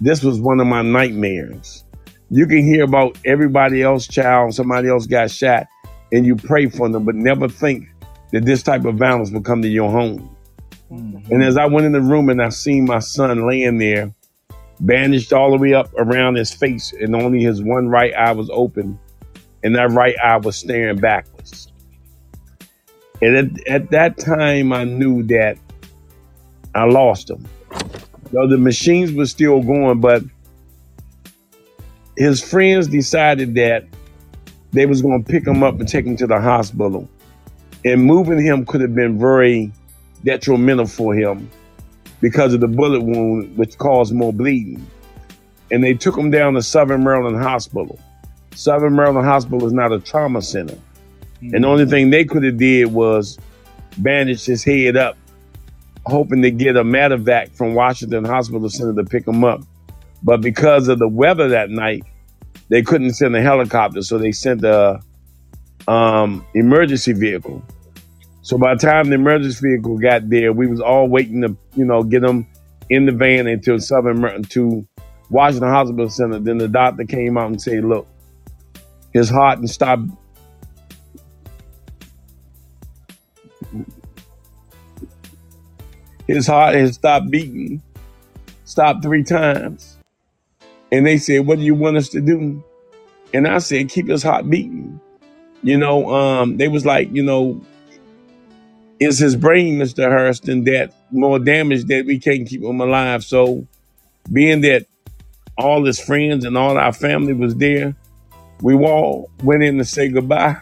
this was one of my nightmares. You can hear about everybody else, child, somebody else got shot, and you pray for them, but never think that this type of violence will come to your home. Mhm. And as I went in the room and I seen my son laying there, bandaged all the way up around his face, and only his one right eye was open, and that right eye was staring backwards. And at, at that time, I knew that I lost him. Though the machines were still going, but his friends decided that they was going to pick him up and take him to the hospital. And moving him could have been very detrimental for him because of the bullet wound, which caused more bleeding. And they took him down to Southern Maryland Hospital. Southern Maryland Hospital is not a trauma center. And the only thing they could have did was bandage his head up, hoping to get a medevac from Washington Hospital Center to pick him up. But because of the weather that night, they couldn't send a helicopter, so they sent a um, emergency vehicle. So by the time the emergency vehicle got there, we was all waiting to, you know, get them in the van until Southern to Washington Hospital Center. Then the doctor came out and said, "Look, his heart and stopped." His heart has stopped beating, stopped three times. And they said, What do you want us to do? And I said, Keep his heart beating. You know, um, they was like, you know, is his brain, Mr. Hairston, that more damaged that we can't keep him alive? So being that all his friends and all our family was there, we all went in to say goodbye.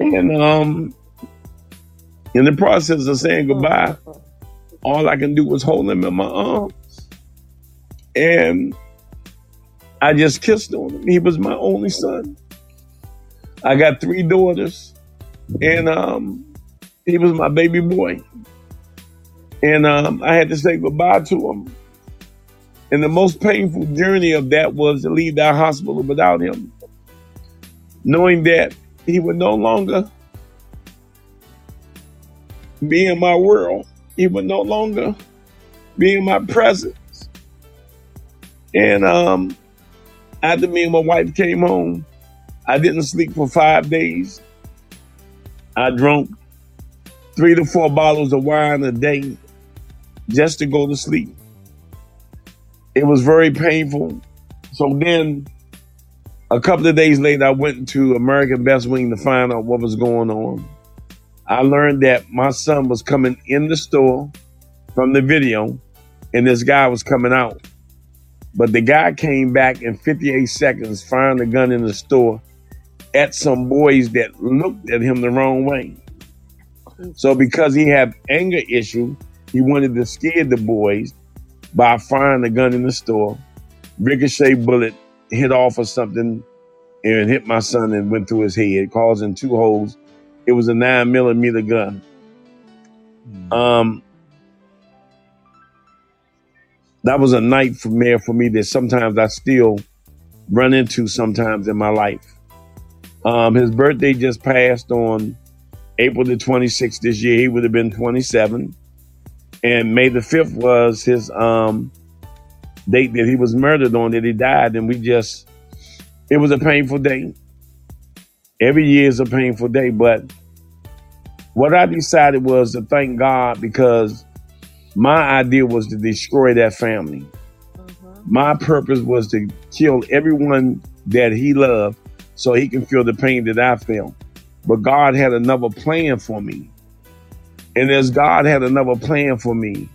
And um in the process of saying goodbye, all I can do was hold him in my arms. And I just kissed on him. He was my only son. I got three daughters, and um, he was my baby boy. And um, I had to say goodbye to him. And the most painful journey of that was to leave that hospital without him, knowing that he would no longer be in my world. He would no longer be in my presence. And um, after me and my wife came home, I didn't sleep for five days. I drank three to four bottles of wine a day just to go to sleep. It was very painful. So then, a couple of days later, I went to American Best Wing to find out what was going on. I learned that my son was coming in the store from the video, and this guy was coming out. But the guy came back in 58 seconds, firing the gun in the store at some boys that looked at him the wrong way. So because he had anger issue, he wanted to scare the boys by firing the gun in the store. Ricochet bullet hit off of something and hit my son and went through his head, causing two holes. It was a nine millimeter gun. Um, that was a nightmare for me that sometimes I still run into sometimes in my life. Um, his birthday just passed on April the 26th this year. He would have been 27. And May the 5th was his um, date that he was murdered on, that he died. And we just, it was a painful day. Every year is a painful day. But what I decided was to thank God because my idea was to destroy that family. My purpose was to kill everyone that he loved so he can feel the pain that I felt. But God had another plan for me. And as God had another plan for me,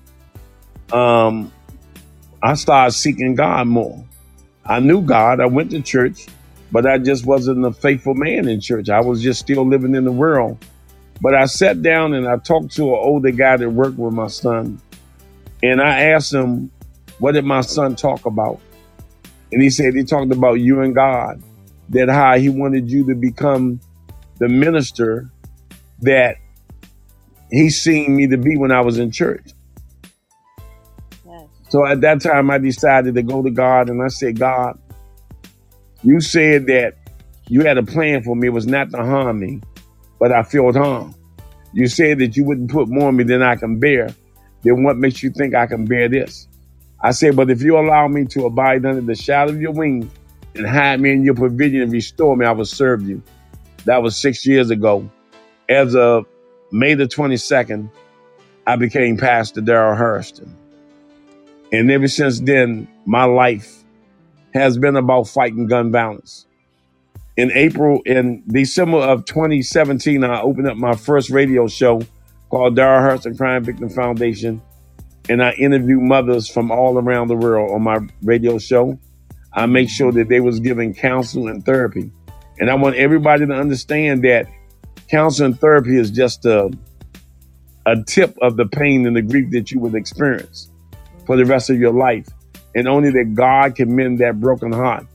um, I started seeking God more. I knew God, I went to church, but I just wasn't a faithful man in church. I was just still living in the world. But I sat down and I talked to an older guy that worked with my son. And I asked him, What did my son talk about? And he said, He talked about you and God, that how he wanted you to become the minister that he seen me to be when I was in church. Yes. So at that time, I decided to go to God and I said, God, you said that you had a plan for me. It was not to harm me, but I felt harm. You said that you wouldn't put more on me than I can bear. Then what makes you think I can bear this? I said, but if you allow me to abide under the shadow of your wings and hide me in your provision and restore me, I will serve you. That was six years ago. As of May the 22nd, I became Pastor Darryl Hairston. And ever since then, my life has been about fighting gun violence. In April, in December of 2017, I opened up my first radio show called Darryl Hairston Crime Victim Foundation. and I interview mothers from all around the world on my radio show. I make sure that they was given counsel and therapy. And I want everybody to understand that counsel and therapy is just a, a tip of the pain and the grief that you would experience for the rest of your life. And only that God can mend that broken heart.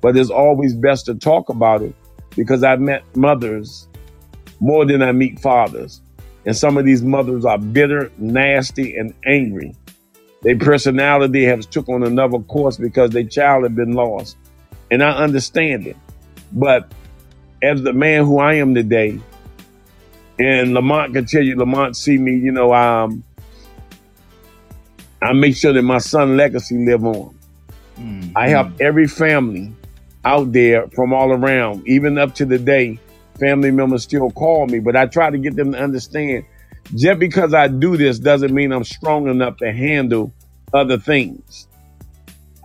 But it's always best to talk about it because I've met mothers more than I meet fathers. And some of these mothers are bitter, nasty, and angry. Their personality has took on another course because their child had been lost. And I understand it. But as the man who I am today, and Lamont can tell you, Lamont see me, you know, um, I make sure that my son legacy live on. Mm, I help every family out there from all around, even up to the day, family members still call me, but I try to get them to understand just because I do this doesn't mean I'm strong enough to handle other things.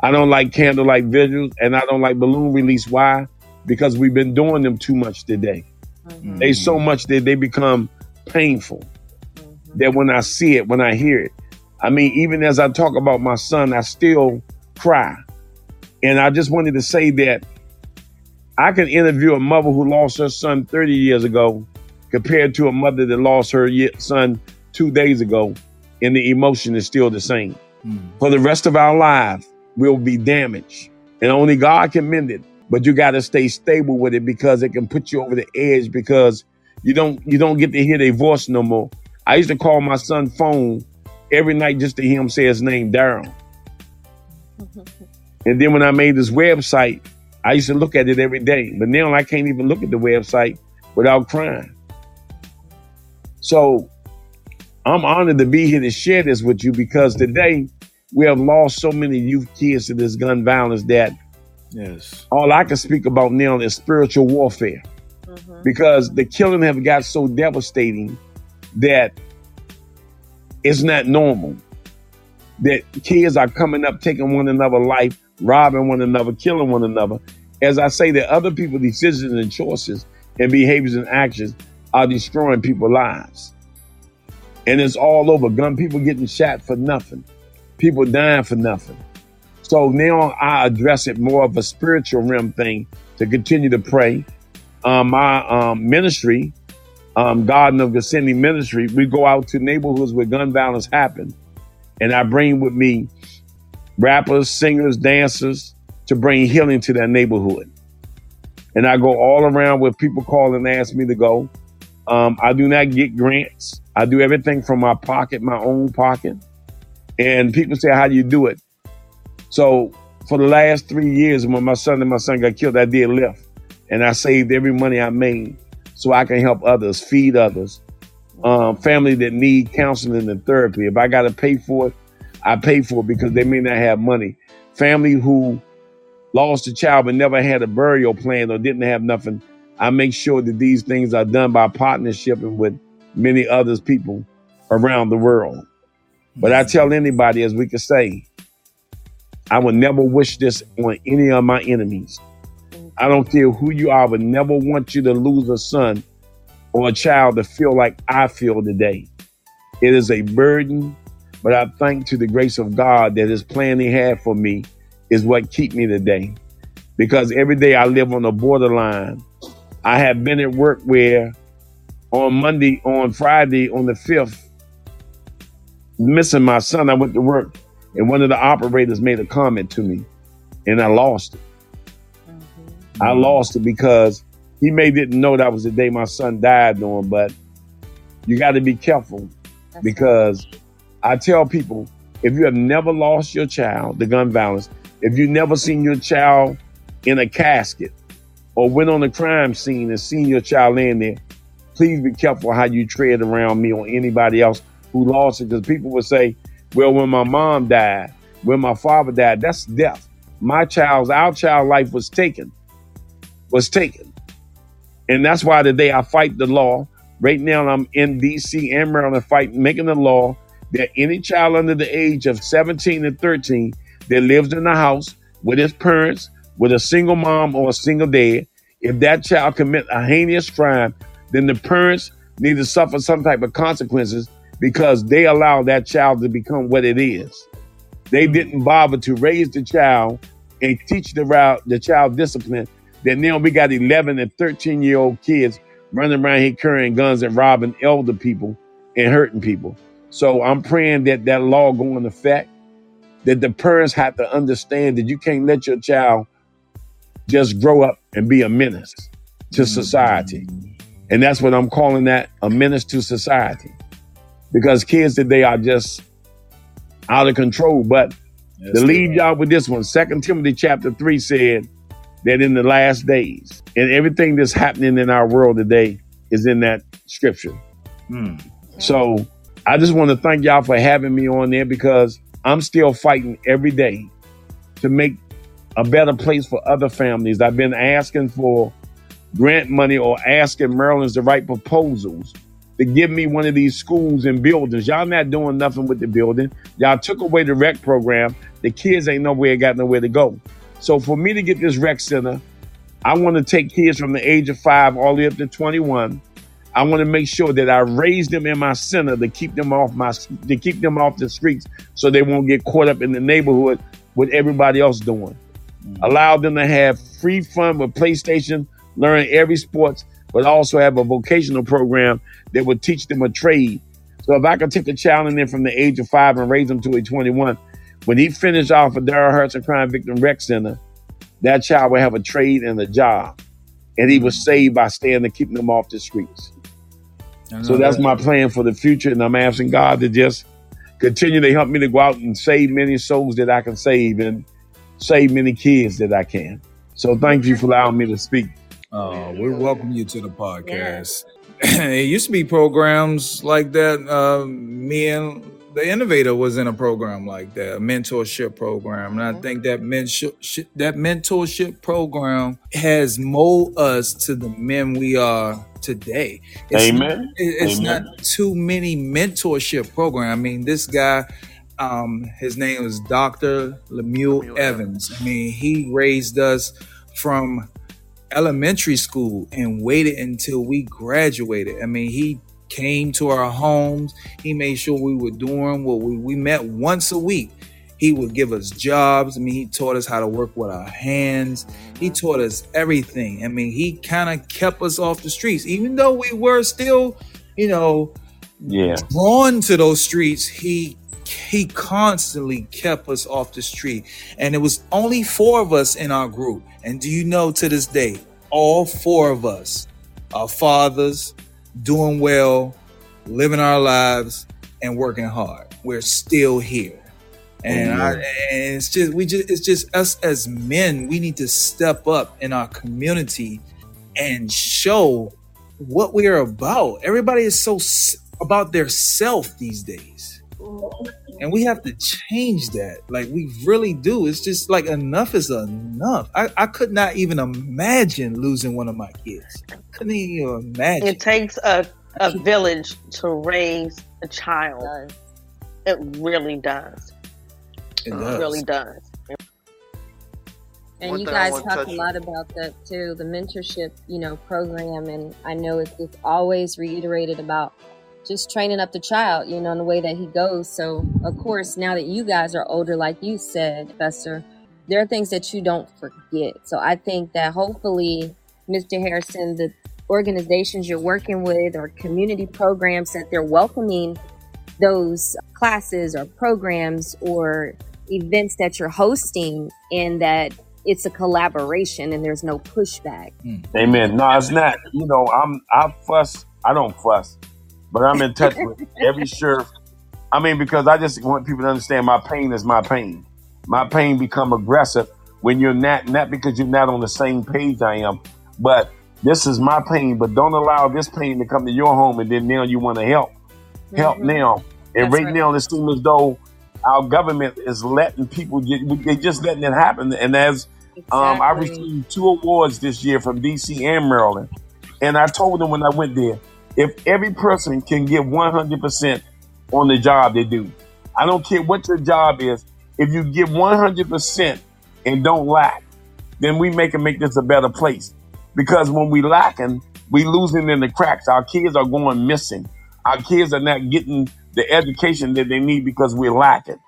I don't like candlelight visuals and I don't like balloon release. Why? Because we've been doing them too much today. mm, They so much that they become painful. That when I see it, when I hear it, I mean, even as I talk about my son, I still cry. And I just wanted to say that I can interview a mother who lost her son 30 years ago compared to a mother that lost her son two days ago, and the emotion is still the same. mm. For the rest of our lives, we'll be damaged, and only God can mend it. But you got to stay stable with it because it can put you over the edge because you don't you don't get to hear their voice no more. I used to call my son phone every night just to hear him say his name, Darryl. <laughs> And then when I made this website, I used to look at it every day. But now I can't even look at the website without crying. So I'm honored to be here to share this with you because today we have lost so many youth kids to this gun violence that Yes. all I can speak about now is spiritual warfare mm-hmm. because the killing have got so devastating that it's not normal. That kids are coming up, taking one another life, robbing one another, killing one another. As I say, that other people's decisions and choices and behaviors and actions are destroying people's lives. And it's all over. Gun people getting shot for nothing. People dying for nothing. So now I address it more of a spiritual realm thing to continue to pray. Um, my um, ministry, um, Garden of Gethsemane Ministry, we go out to neighborhoods where gun violence happens, and I bring with me rappers, singers, dancers to bring healing to that neighborhood. And I go all around where people call and ask me to go. Um, I do not get grants. I do everything from my pocket, my own pocket. And people say, "How do you do it?" So for the last three years, when my son and my son got killed, I did Lyft, and I saved every money I made so I can help others, feed others, um, family that need counseling and therapy. If I got to pay for it, I pay for it because they may not have money. Family who lost a child but never had a burial plan or didn't have nothing, I make sure that these things are done by partnership and with many others people around the world. But I tell anybody, as we could say, I would never wish this on any of my enemies. I don't care who you are, I would never want you to lose a son or a child to feel like I feel today. It is a burden, but I thank to the grace of God that his plan he had for me is what keep me today. Because every day I live on the borderline. I have been at work where on Monday, on Friday, on the 5th, missing my son, I went to work and one of the operators made a comment to me and I lost it. Mm-hmm. I lost it because he may didn't know that was the day my son died on, but you got to be careful because I tell people if you have never lost your child to gun violence, if you've never seen your child in a casket or went on a crime scene and seen your child laying there, please be careful how you tread around me or anybody else who lost it because people will say, well, when my mom died, when my father died, that's death. My child's, our child life was taken, was taken. And that's why today I fight the law. Right now I'm in DC and Maryland fighting, making the law that any child under the age of 17 and 13 that lives in the house with his parents, with a single mom or a single dad, if that child commit a heinous crime, then the parents need to suffer some type of consequences because they allow that child to become what it is. They mm-hmm. didn't bother to raise the child and teach the, the child discipline. Then now we got 11 and 13 year old kids running around here carrying guns and robbing elder people and hurting people. So I'm praying that that law go into effect, that the parents have to understand that you can't let your child just grow up and be a menace to society. And that's what I'm calling that a menace to society. Because kids today are just out of control. But That's to leave good. y'all with this one, Second Timothy chapter 3 said that in the last days, and everything that's happening in our world today is in that scripture. Mm. So I just want to thank y'all for having me on there because I'm still fighting every day to make a better place for other families. I've been asking for grant money or asking Maryland's to write proposals to give me one of these schools and buildings. Y'all not doing nothing with the building. Y'all took away the rec program. The kids ain't nowhere got nowhere to go. So for me to get this rec center, I want to take kids from the age of five all the way up to 21. I want to make sure that I raise them in my center to keep them off my to keep them off the streets so they won't get caught up in the neighborhood with everybody else doing. Allow them to have free fun with PlayStation, learn every sports, but also have a vocational program that would teach them a trade. So if I could take a child in there from the age of five and raise them to a 21, when he finished off at Darryl Hairston Crime Victim Rec Center, that child would have a trade and a job. And he was mm. saved by staying and keeping them off the streets. So that's that. my plan for the future. And I'm asking God to just continue to help me to go out and save many souls that I can save and save many kids that I can. So thank you for allowing me to speak. Oh, we welcome you to the podcast. <clears throat> it used to be programs like that. Uh, me and the innovator was in a program like that, a mentorship program, and I think that mentorship that mentorship program has molded us to the men we are today. It's Amen. it- it's Amen. not too many mentorship program. I mean, this guy, um, his name is Dr. Lemuel Lemuel Evans. I mean, he raised us from elementary school and waited until we graduated. I mean, he came to our homes. He made sure we were doing what we, we met once a week. He would give us jobs. I mean, he taught us how to work with our hands. He taught us everything. I mean, he kind of kept us off the streets, even though we were still, you know, Yeah. drawn to those streets. He he constantly kept us off the street, and it was only four of us in our group. And do you know to this day, all four of us are fathers, doing well, living our lives, and working hard. We're still here. Oh, and, I, and it's just we just it's just us as men we need to step up in our community and show what we are about everybody is so s- about their self these days and we have to change that like we really do it's just like enough is enough i, I could not even imagine losing one of my kids couldn't even imagine It takes a, a village to raise a child. It really does. it It really does. And One you guys talk a on- lot about that too, the mentorship, you know, program. And I know it's, it's always reiterated about just training up the child, you know, in the way that he goes. So, of course, now that you guys are older, like you said, Fester, there are things that you don't forget. So I think that hopefully, Mr. Hairston, the organizations you're working with or community programs that they're welcoming those classes or programs or events that you're hosting and that it's a collaboration and there's no pushback. Hmm. Amen. No, it's not. You know, I'm I fuss. I don't fuss, but I'm in touch with every <laughs> sheriff. I mean, because I just want people to understand my pain is my pain. My pain become aggressive when you're not not because you're not on the same page I am, but this is my pain. But don't allow this pain to come to your home, and then now you want to help help Mhm. now. And right, right. now, it seems as though our government is letting people get, they just letting it happen. And as um, I received two awards this year from DC and Maryland. And I told them when I went there, if every person can give 100% on the job they do, I don't care what your job is, if you give 100% and don't lack, then we make and make this a better place. Because when we lacking, we losing in the cracks. Our kids are going missing. Our kids are not getting the education that they need because we're lacking.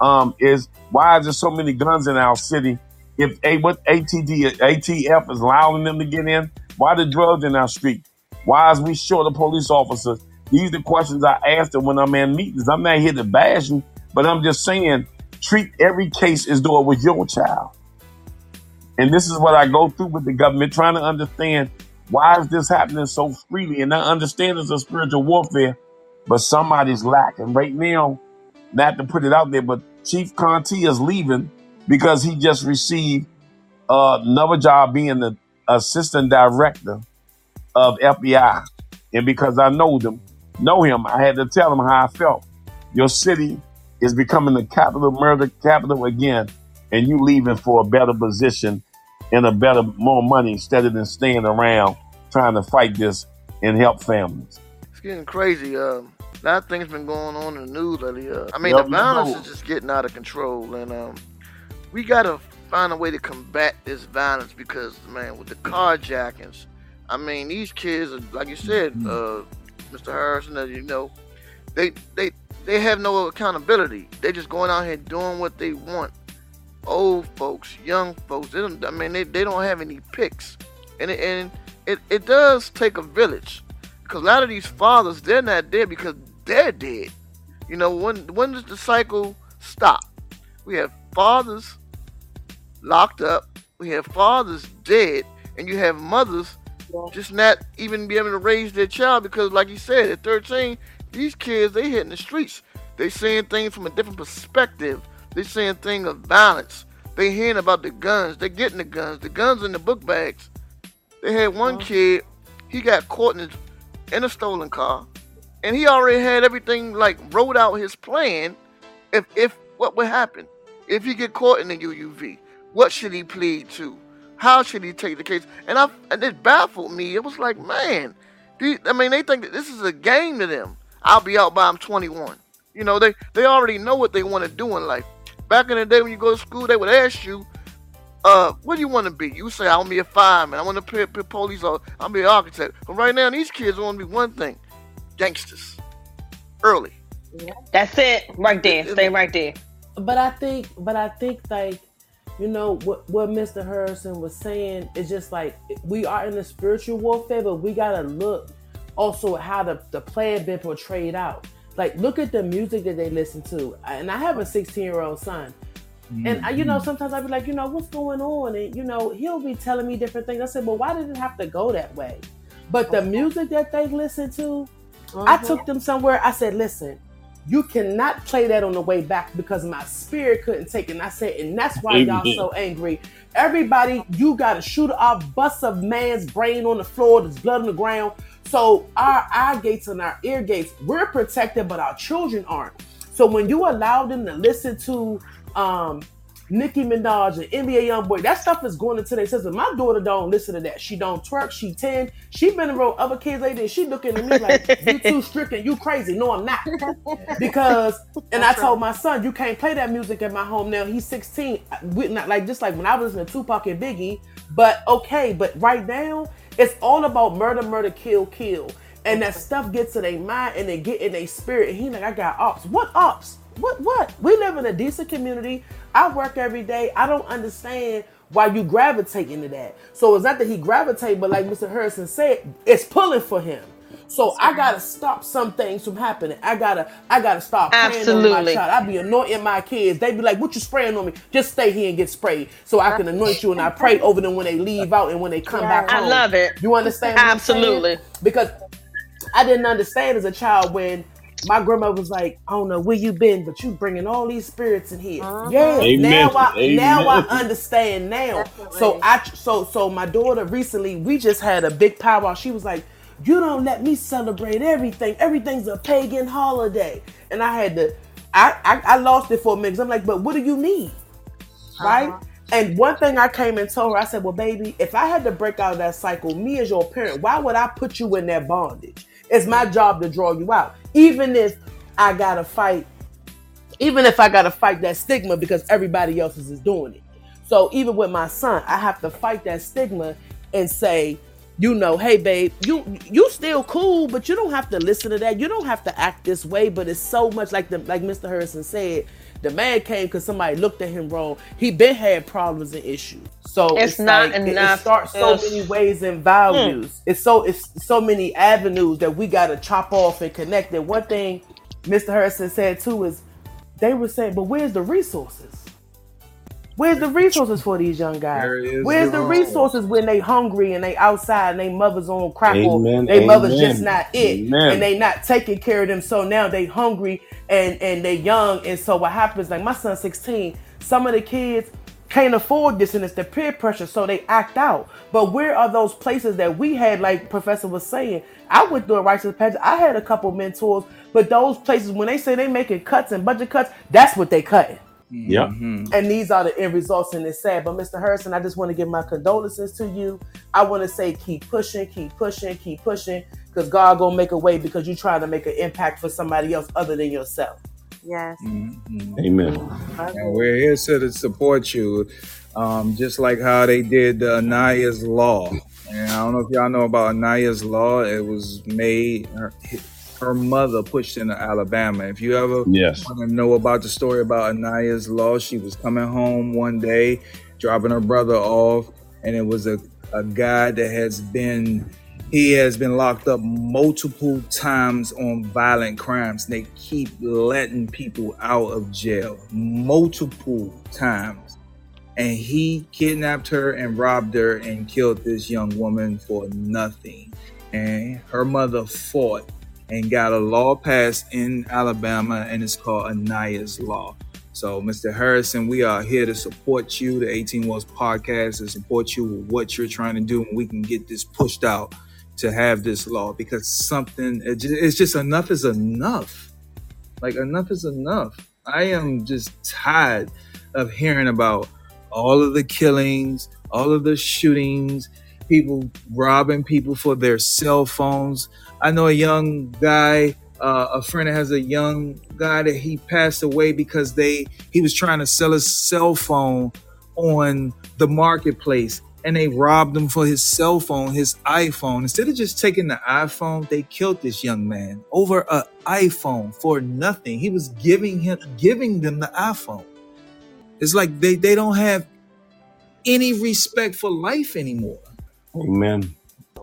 Um, is why is there so many guns in our city? If a what ATD ATF is allowing them to get in, why the drugs in our street? Why is we short of police officers? These are the questions I ask them when I'm in meetings. I'm not here to bash you, but I'm just saying treat every case as though it was your child. And this is what I go through with the government, trying to understand why is this happening so freely? And I understand it's a spiritual warfare, but somebody's lacking. Right now, not to put it out there, but Chief Contee is leaving because he just received uh, another job being the assistant director of FBI. And because I know them, know him, I had to tell him how I felt. Your city is becoming the capital murder capital again, and you leaving for a better position and a better, more money instead of than staying around trying to fight this and help families. It's getting crazy. Um, a lot of things been going on in the news lately. Uh, I mean, Yep, the you violence know. is just getting out of control, and um, we gotta find a way to combat this violence because, man, with the carjackings, I mean, these kids, like you said, uh, Mr. Hairston, as you know, they they they have no accountability. They just going out here doing what they want. Old folks, young folks, they don't. I mean, they, they don't have any picks, and it, and it, it does take a village, because a lot of these fathers they're not dead because they're dead. You know, when when does the cycle stop? We have fathers locked up, we have fathers dead, and you have mothers just not even be able to raise their child because, like you said, at 13, these kids they hitting the streets. They seeing things from a different perspective. They seeing things of violence. They hearing about the guns. They getting the guns. The guns in the book bags. They had one kid. He got caught in, his, in a stolen car, and he already had everything like wrote out his plan. If if what would happen if he get caught in the UUV, what should he plead to? How should he take the case? And I and it baffled me. It was like, man, these, I mean, they think that this is a game to them. I'll be out by I'm 21. You know, they they already know what they want to do in life. Back in the day when you go to school, they would ask you, uh, what do you want to be? You say, I want to be a fireman. I want to be, be police or I'm be an architect. But right now, these kids want to be one thing, gangsters. Early. That's it, right there. Stay right there. but I think, but I think like, you know, what what Mr. Hairston was saying is just like we are in a spiritual warfare, but we gotta look also at how the the plan been portrayed out. Like, look at the music that they listen to. And I have a 16 year old son. And I, you know, mm-hmm. sometimes I'd be like, you know, what's going on? And you know, he'll be telling me different things. I said, well, why did it have to go that way? But the music that they listen to, I mm-hmm. took them somewhere. I said, listen, you cannot play that on the way back because my spirit couldn't take it. And I said, and that's why y'all so angry. Everybody, you got to shoot off, bust a man's brain on the floor. There's blood on the ground. So our eye gates and our ear gates, we're protected, but our children aren't. So when you allow them to listen to um, Nicki Minaj and NBA YoungBoy, that stuff is going into their system. My daughter don't listen to that. She don't twerk. She ten. She been around other kids like this. She looking at me like you <laughs> too strict and you crazy. No, I'm not. <laughs> Because and I told my son you can't play that music in my home now. He's 16. We not like just like when I was listening to Tupac and Biggie. But okay, but right now it's all about murder, murder, kill, kill. And that stuff gets to their mind and they get in their spirit. And he like, I got ops. What ops? What what? We live in a decent community. I work every day. I don't understand why you gravitate into that. So it's not that he gravitate, but like Mr. Hairston said, it's pulling for him. So I gotta stop some things from happening. I gotta I gotta stop praying on my child. I be anointing my kids. They be like, "What you spraying on me? Just stay here and get sprayed, so I can anoint you." And I pray over them when they leave out and when they come back Home. I love it. You understand? Absolutely. Because I didn't understand as a child when my grandma was like, "I don't know where you been, but you bringing all these spirits in here." Uh-huh. Yeah. Amen. Now I Amen. now I understand now. So I so so my daughter recently we just had a big powwow. She was like, "You don't let me celebrate everything. Everything's a pagan holiday," and I had to. I, I, I lost it for a minute. I'm like, but what do you mean? Uh-huh. Right? And one thing I came and told her, I said, Well, baby, if I had to break out of that cycle, me as your parent, why would I put you in that bondage? It's my job to draw you out. Even if I gotta fight, even if I gotta fight that stigma because everybody else is doing it. So even with my son, I have to fight that stigma and say, you know, hey babe, you you still cool, but you don't have to listen to that. You don't have to act this way. But it's so much like the like Mr. Hairston said. The man came because somebody looked at him wrong. He been had problems and issues. So It's not like, it- enough It starts so many ways and values. Hmm. It's so it's so many avenues that we got to chop off and connect. And one thing Mr. Hairston said too is they were saying, but where's the resources? Where's the resources for these young guys? Where's the your own. resources when they hungry and they outside and they mothers on crack or Amen, they mothers just not it amen. and they not taking care of them. So now they hungry and and they young and so what happens? Like my son's 16. Some of the kids can't afford this and it's the peer pressure, so they act out. But where are those places that we had? Like Professor was saying, I went through a righteous path. I had a couple mentors, but those places when they say they making cuts and budget cuts, that's what they cutting. Yep. And these are the end results, and it's sad. But Mr. Hairston, I just want to give my condolences to you. I want to say keep pushing, keep pushing, keep pushing, because God gonna make a way because you're trying to make an impact for somebody else other than yourself. Yes. Amen. And we're here to, to support you, um, just like how they did the Aniah's Law. And I don't know if y'all know about Aniah's Law. It was made, her, her mother pushed into Alabama. If you ever Yes. want to know about the story about Aniah's Law, she was coming home one day, dropping her brother off, and it was a, a guy that has been he has been locked up multiple times on violent crimes. They keep letting people out of jail multiple times. And he kidnapped her and robbed her and killed this young woman for nothing. And her mother fought and got a law passed in Alabama, and it's called Aniah's Law. So, Mr. Hairston, we are here to support you, the 18 Wheels podcast, to support you with what you're trying to do, and we can get this pushed out to have this law because something, it's just enough is enough. Like, enough is enough. I am just tired of hearing about all of the killings, all of the shootings, people robbing people for their cell phones. I know a young guy, uh, a friend has a young guy that he passed away because they he was trying to sell his cell phone on the marketplace and they robbed him for his cell phone, his iPhone. Instead of just taking the iPhone, they killed this young man over a iPhone for nothing. He was giving him giving them the iPhone. It's like they, they don't have any respect for life anymore. Amen.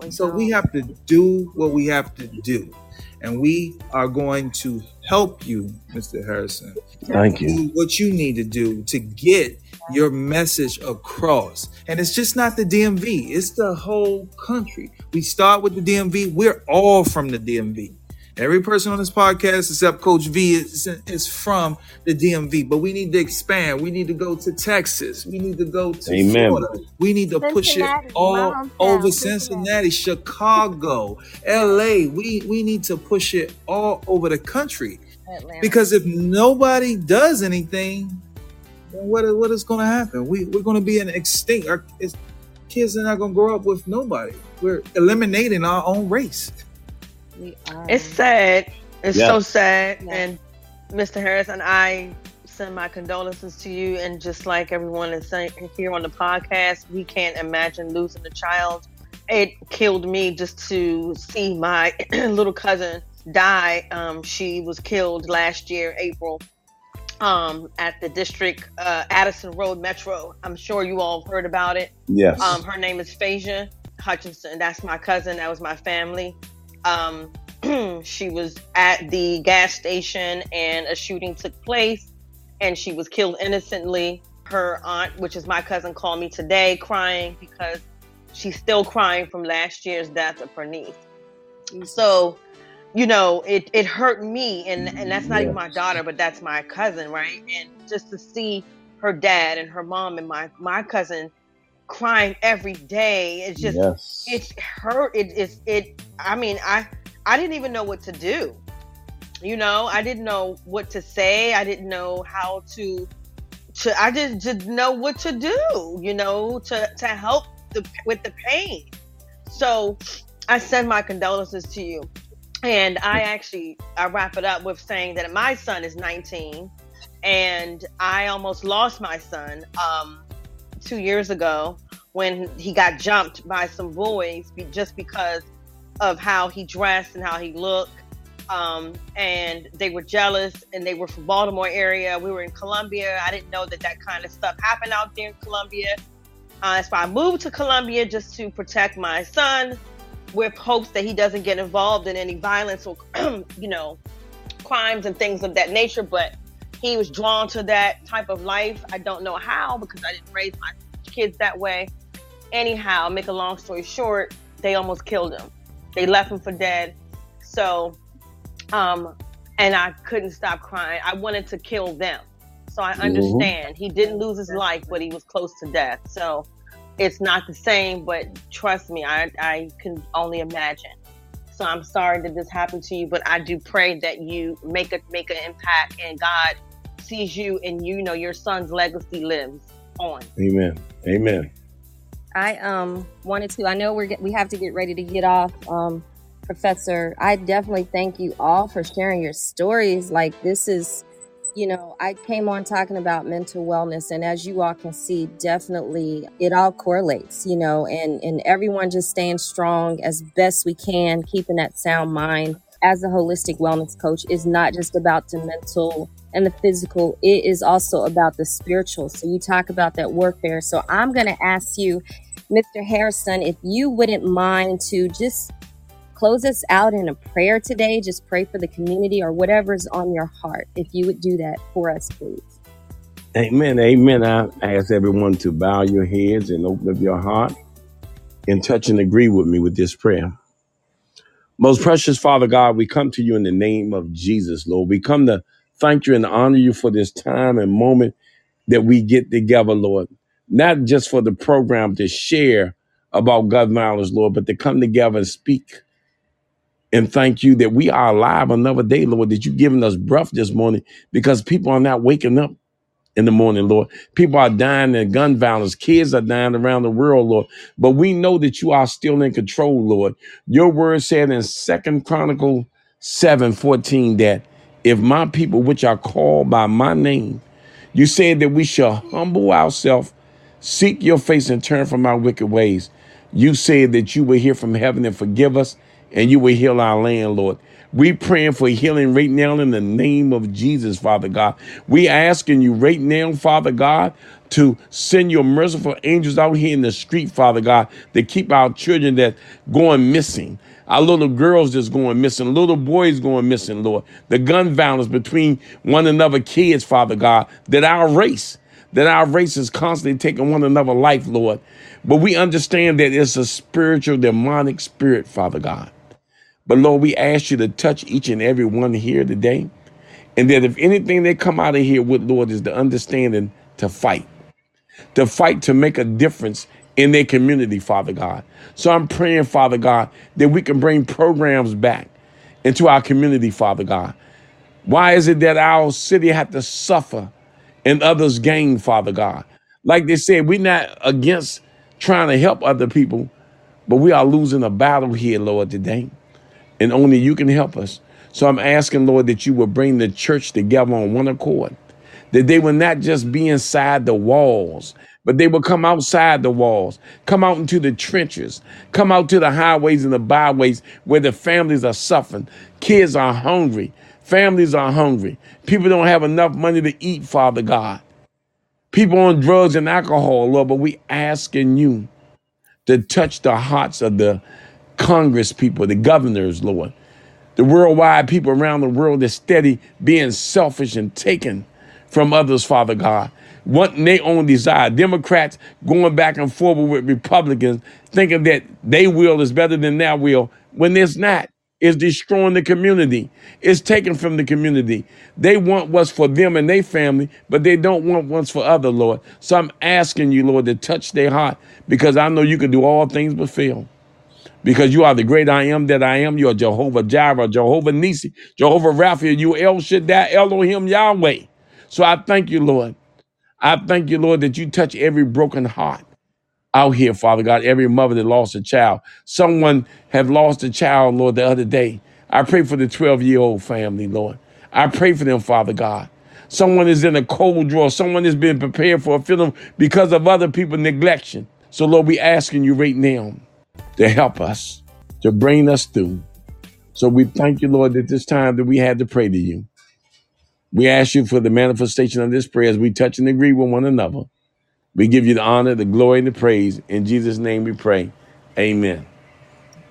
So we have to do what we have to do. And we are going to help you, Mr. Hairston, Thank you. do what you need to do to get your message across. And it's just not the DMV, it's the whole country. We start with the DMV, we're all from the DMV. Every person on this podcast, except Coach V, is, is from the DMV. But we need to expand. We need to go to Texas. We need to go to Amen. Florida. We need to push it all over Cincinnati. Cincinnati, Chicago, LA. We we need to push it all over the country. Atlanta. Because if nobody does anything, then what what is going to happen? We we're going to be an extinct. Our kids are not going to grow up with nobody. We're eliminating our own race. We are. It's sad. It's Yeah. so sad. Yeah. And Mr. Harris and I send my condolences to you. And just like everyone is saying here on the podcast, we can't imagine losing a child. It killed me just to see my <clears throat> little cousin die. Um, she was killed last year, April, um, at the district uh, Addison Road Metro. I'm sure you all heard about it. Yes. Um, her name is Phasia Hutchinson. That's my cousin. That was my family. Um, <clears throat> she was at the gas station and a shooting took place and she was killed innocently. Her aunt, which is my cousin, called me today crying because she's still crying from last year's death of her niece. So, you know, it, it hurt me and, and that's not even my daughter, but that's my cousin, right? And just to see her dad and her mom and my, my cousin crying every day, it's just yes. it's hurt. It is it i mean i i didn't even know what to do. You know i didn't know what to say. I didn't know how to to i just didn't know what to do you know to to help the with the pain. So i send my condolences to you. And i actually i wrap it up with saying that my son is 19 and i almost lost my son um two years ago when he got jumped by some boys just because of how he dressed and how he looked. Um, and they were jealous and they were from Baltimore area. We were in Columbia. I didn't know that that kind of stuff happened out there in Columbia. Uh, so I moved to Columbia just to protect my son with hopes that he doesn't get involved in any violence or, <clears throat> you know, crimes and things of that nature. But he was drawn to that type of life. I don't know how because I didn't raise my kids that way. Anyhow, make a long story short, they almost killed him. They left him for dead. So, um, and I couldn't stop crying. I wanted to kill them. So I understand. He didn't lose his life, but he was close to death. So it's not the same, but trust me, I, I can only imagine. So I'm sorry that this happened to you, but I do pray that you make a make an impact and God sees you and you know your son's legacy lives on. Amen. Amen. I um wanted to. I know we're get, we have to get ready to get off. Um, Professor, I definitely thank you all for sharing your stories. Like this is, you know, I came on talking about mental wellness, and as you all can see, definitely it all correlates. You know, and and everyone just staying strong as best we can, keeping that sound mind. As a holistic wellness coach, is not just about the mental and the physical, it is also about the spiritual. So you talk about that warfare. So I'm going to ask you, Mr. Hairston, if you wouldn't mind to just close us out in a prayer today, just pray for the community or whatever's on your heart. If you would do that for us, please. Amen. Amen. I ask everyone to bow your heads and open up your heart and touch and agree with me with this prayer. Most precious Father God, we come to you in the name of Jesus, Lord. We come to thank you and honor you for this time and moment that we get together, Lord. Not just for the program to share about gun violence, Lord, but to come together and speak and thank you that we are alive another day, Lord, that you've given us breath this morning because people are not waking up in the morning, Lord. People are dying in gun violence. Kids are dying around the world, Lord. But we know that you are still in control, Lord. Your word said in Second Chronicle 7 14 that if my people which are called by my name, you said that we shall humble ourselves, seek your face, and turn from our wicked ways. You said that you will hear from heaven and forgive us, and you will heal our land, Lord. We praying for healing right now in the name of Jesus, Father God. We asking you right now, Father God, to send your merciful angels out here in the street, Father God, to keep our children that going missing. Our little girls just going missing, little boys going missing, Lord. The gun violence between one another kids, Father God, that our race, that our race is constantly taking one another life, Lord. But we understand that it's a spiritual, demonic spirit, Father God. But Lord, we ask you to touch each and every one here today. And that if anything they come out of here with, Lord, is the understanding to fight, to fight to make a difference in their community, Father God. So I'm praying, Father God, that we can bring programs back into our community, Father God. Why is it that our city had to suffer and others gain, Father God? Like they said, we're not against trying to help other people, but we are losing a battle here, Lord, today. And only you can help us. So I'm asking, Lord, that you will bring the church together on one accord, that they will not just be inside the walls, but they will come outside the walls, come out into the trenches, come out to the highways and the byways where the families are suffering. Kids are hungry. Families are hungry. People don't have enough money to eat, Father God. People on drugs and alcohol, Lord, but we asking you to touch the hearts of the Congress people, the governors, Lord, the worldwide people around the world that's steady being selfish and taken from others, Father God. Wanting their own desire. Democrats going back and forward with Republicans, thinking that their will is better than their will, when it's not. It's destroying the community. It's taken from the community. They want what's for them and their family, but they don't want what's for other, Lord. So I'm asking you, Lord, to touch their heart because I know you can do all things but fail because you are the great I am that I am. You are Jehovah Jireh, Jehovah Nissi, Jehovah Rapha, you El Shaddai, Elohim Yahweh. So I thank you, Lord. I thank you, Lord, that you touch every broken heart out here, Father God, every mother that lost a child. Someone have lost a child, Lord, the other day. I pray for the 12-year-old family, Lord. I pray for them, Father God. Someone is in a cold draw. Someone has been prepared for a funeral because of other people neglection. So, Lord, we asking you right now to help us, to bring us through. So we thank you, Lord, at this time that we had to pray to you. We ask you for the manifestation of this prayer as we touch and agree with one another. We give you the honor, the glory, and the praise. In Jesus' name we pray. Amen.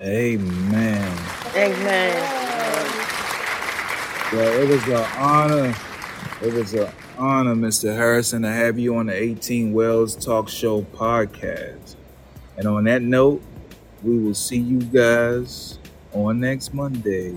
Amen. Amen. Well, it was an honor. It was an honor, Mr. Hairston, to have you on the 18 Wheels Talk Show podcast. And on that note, we will see you guys on next Monday.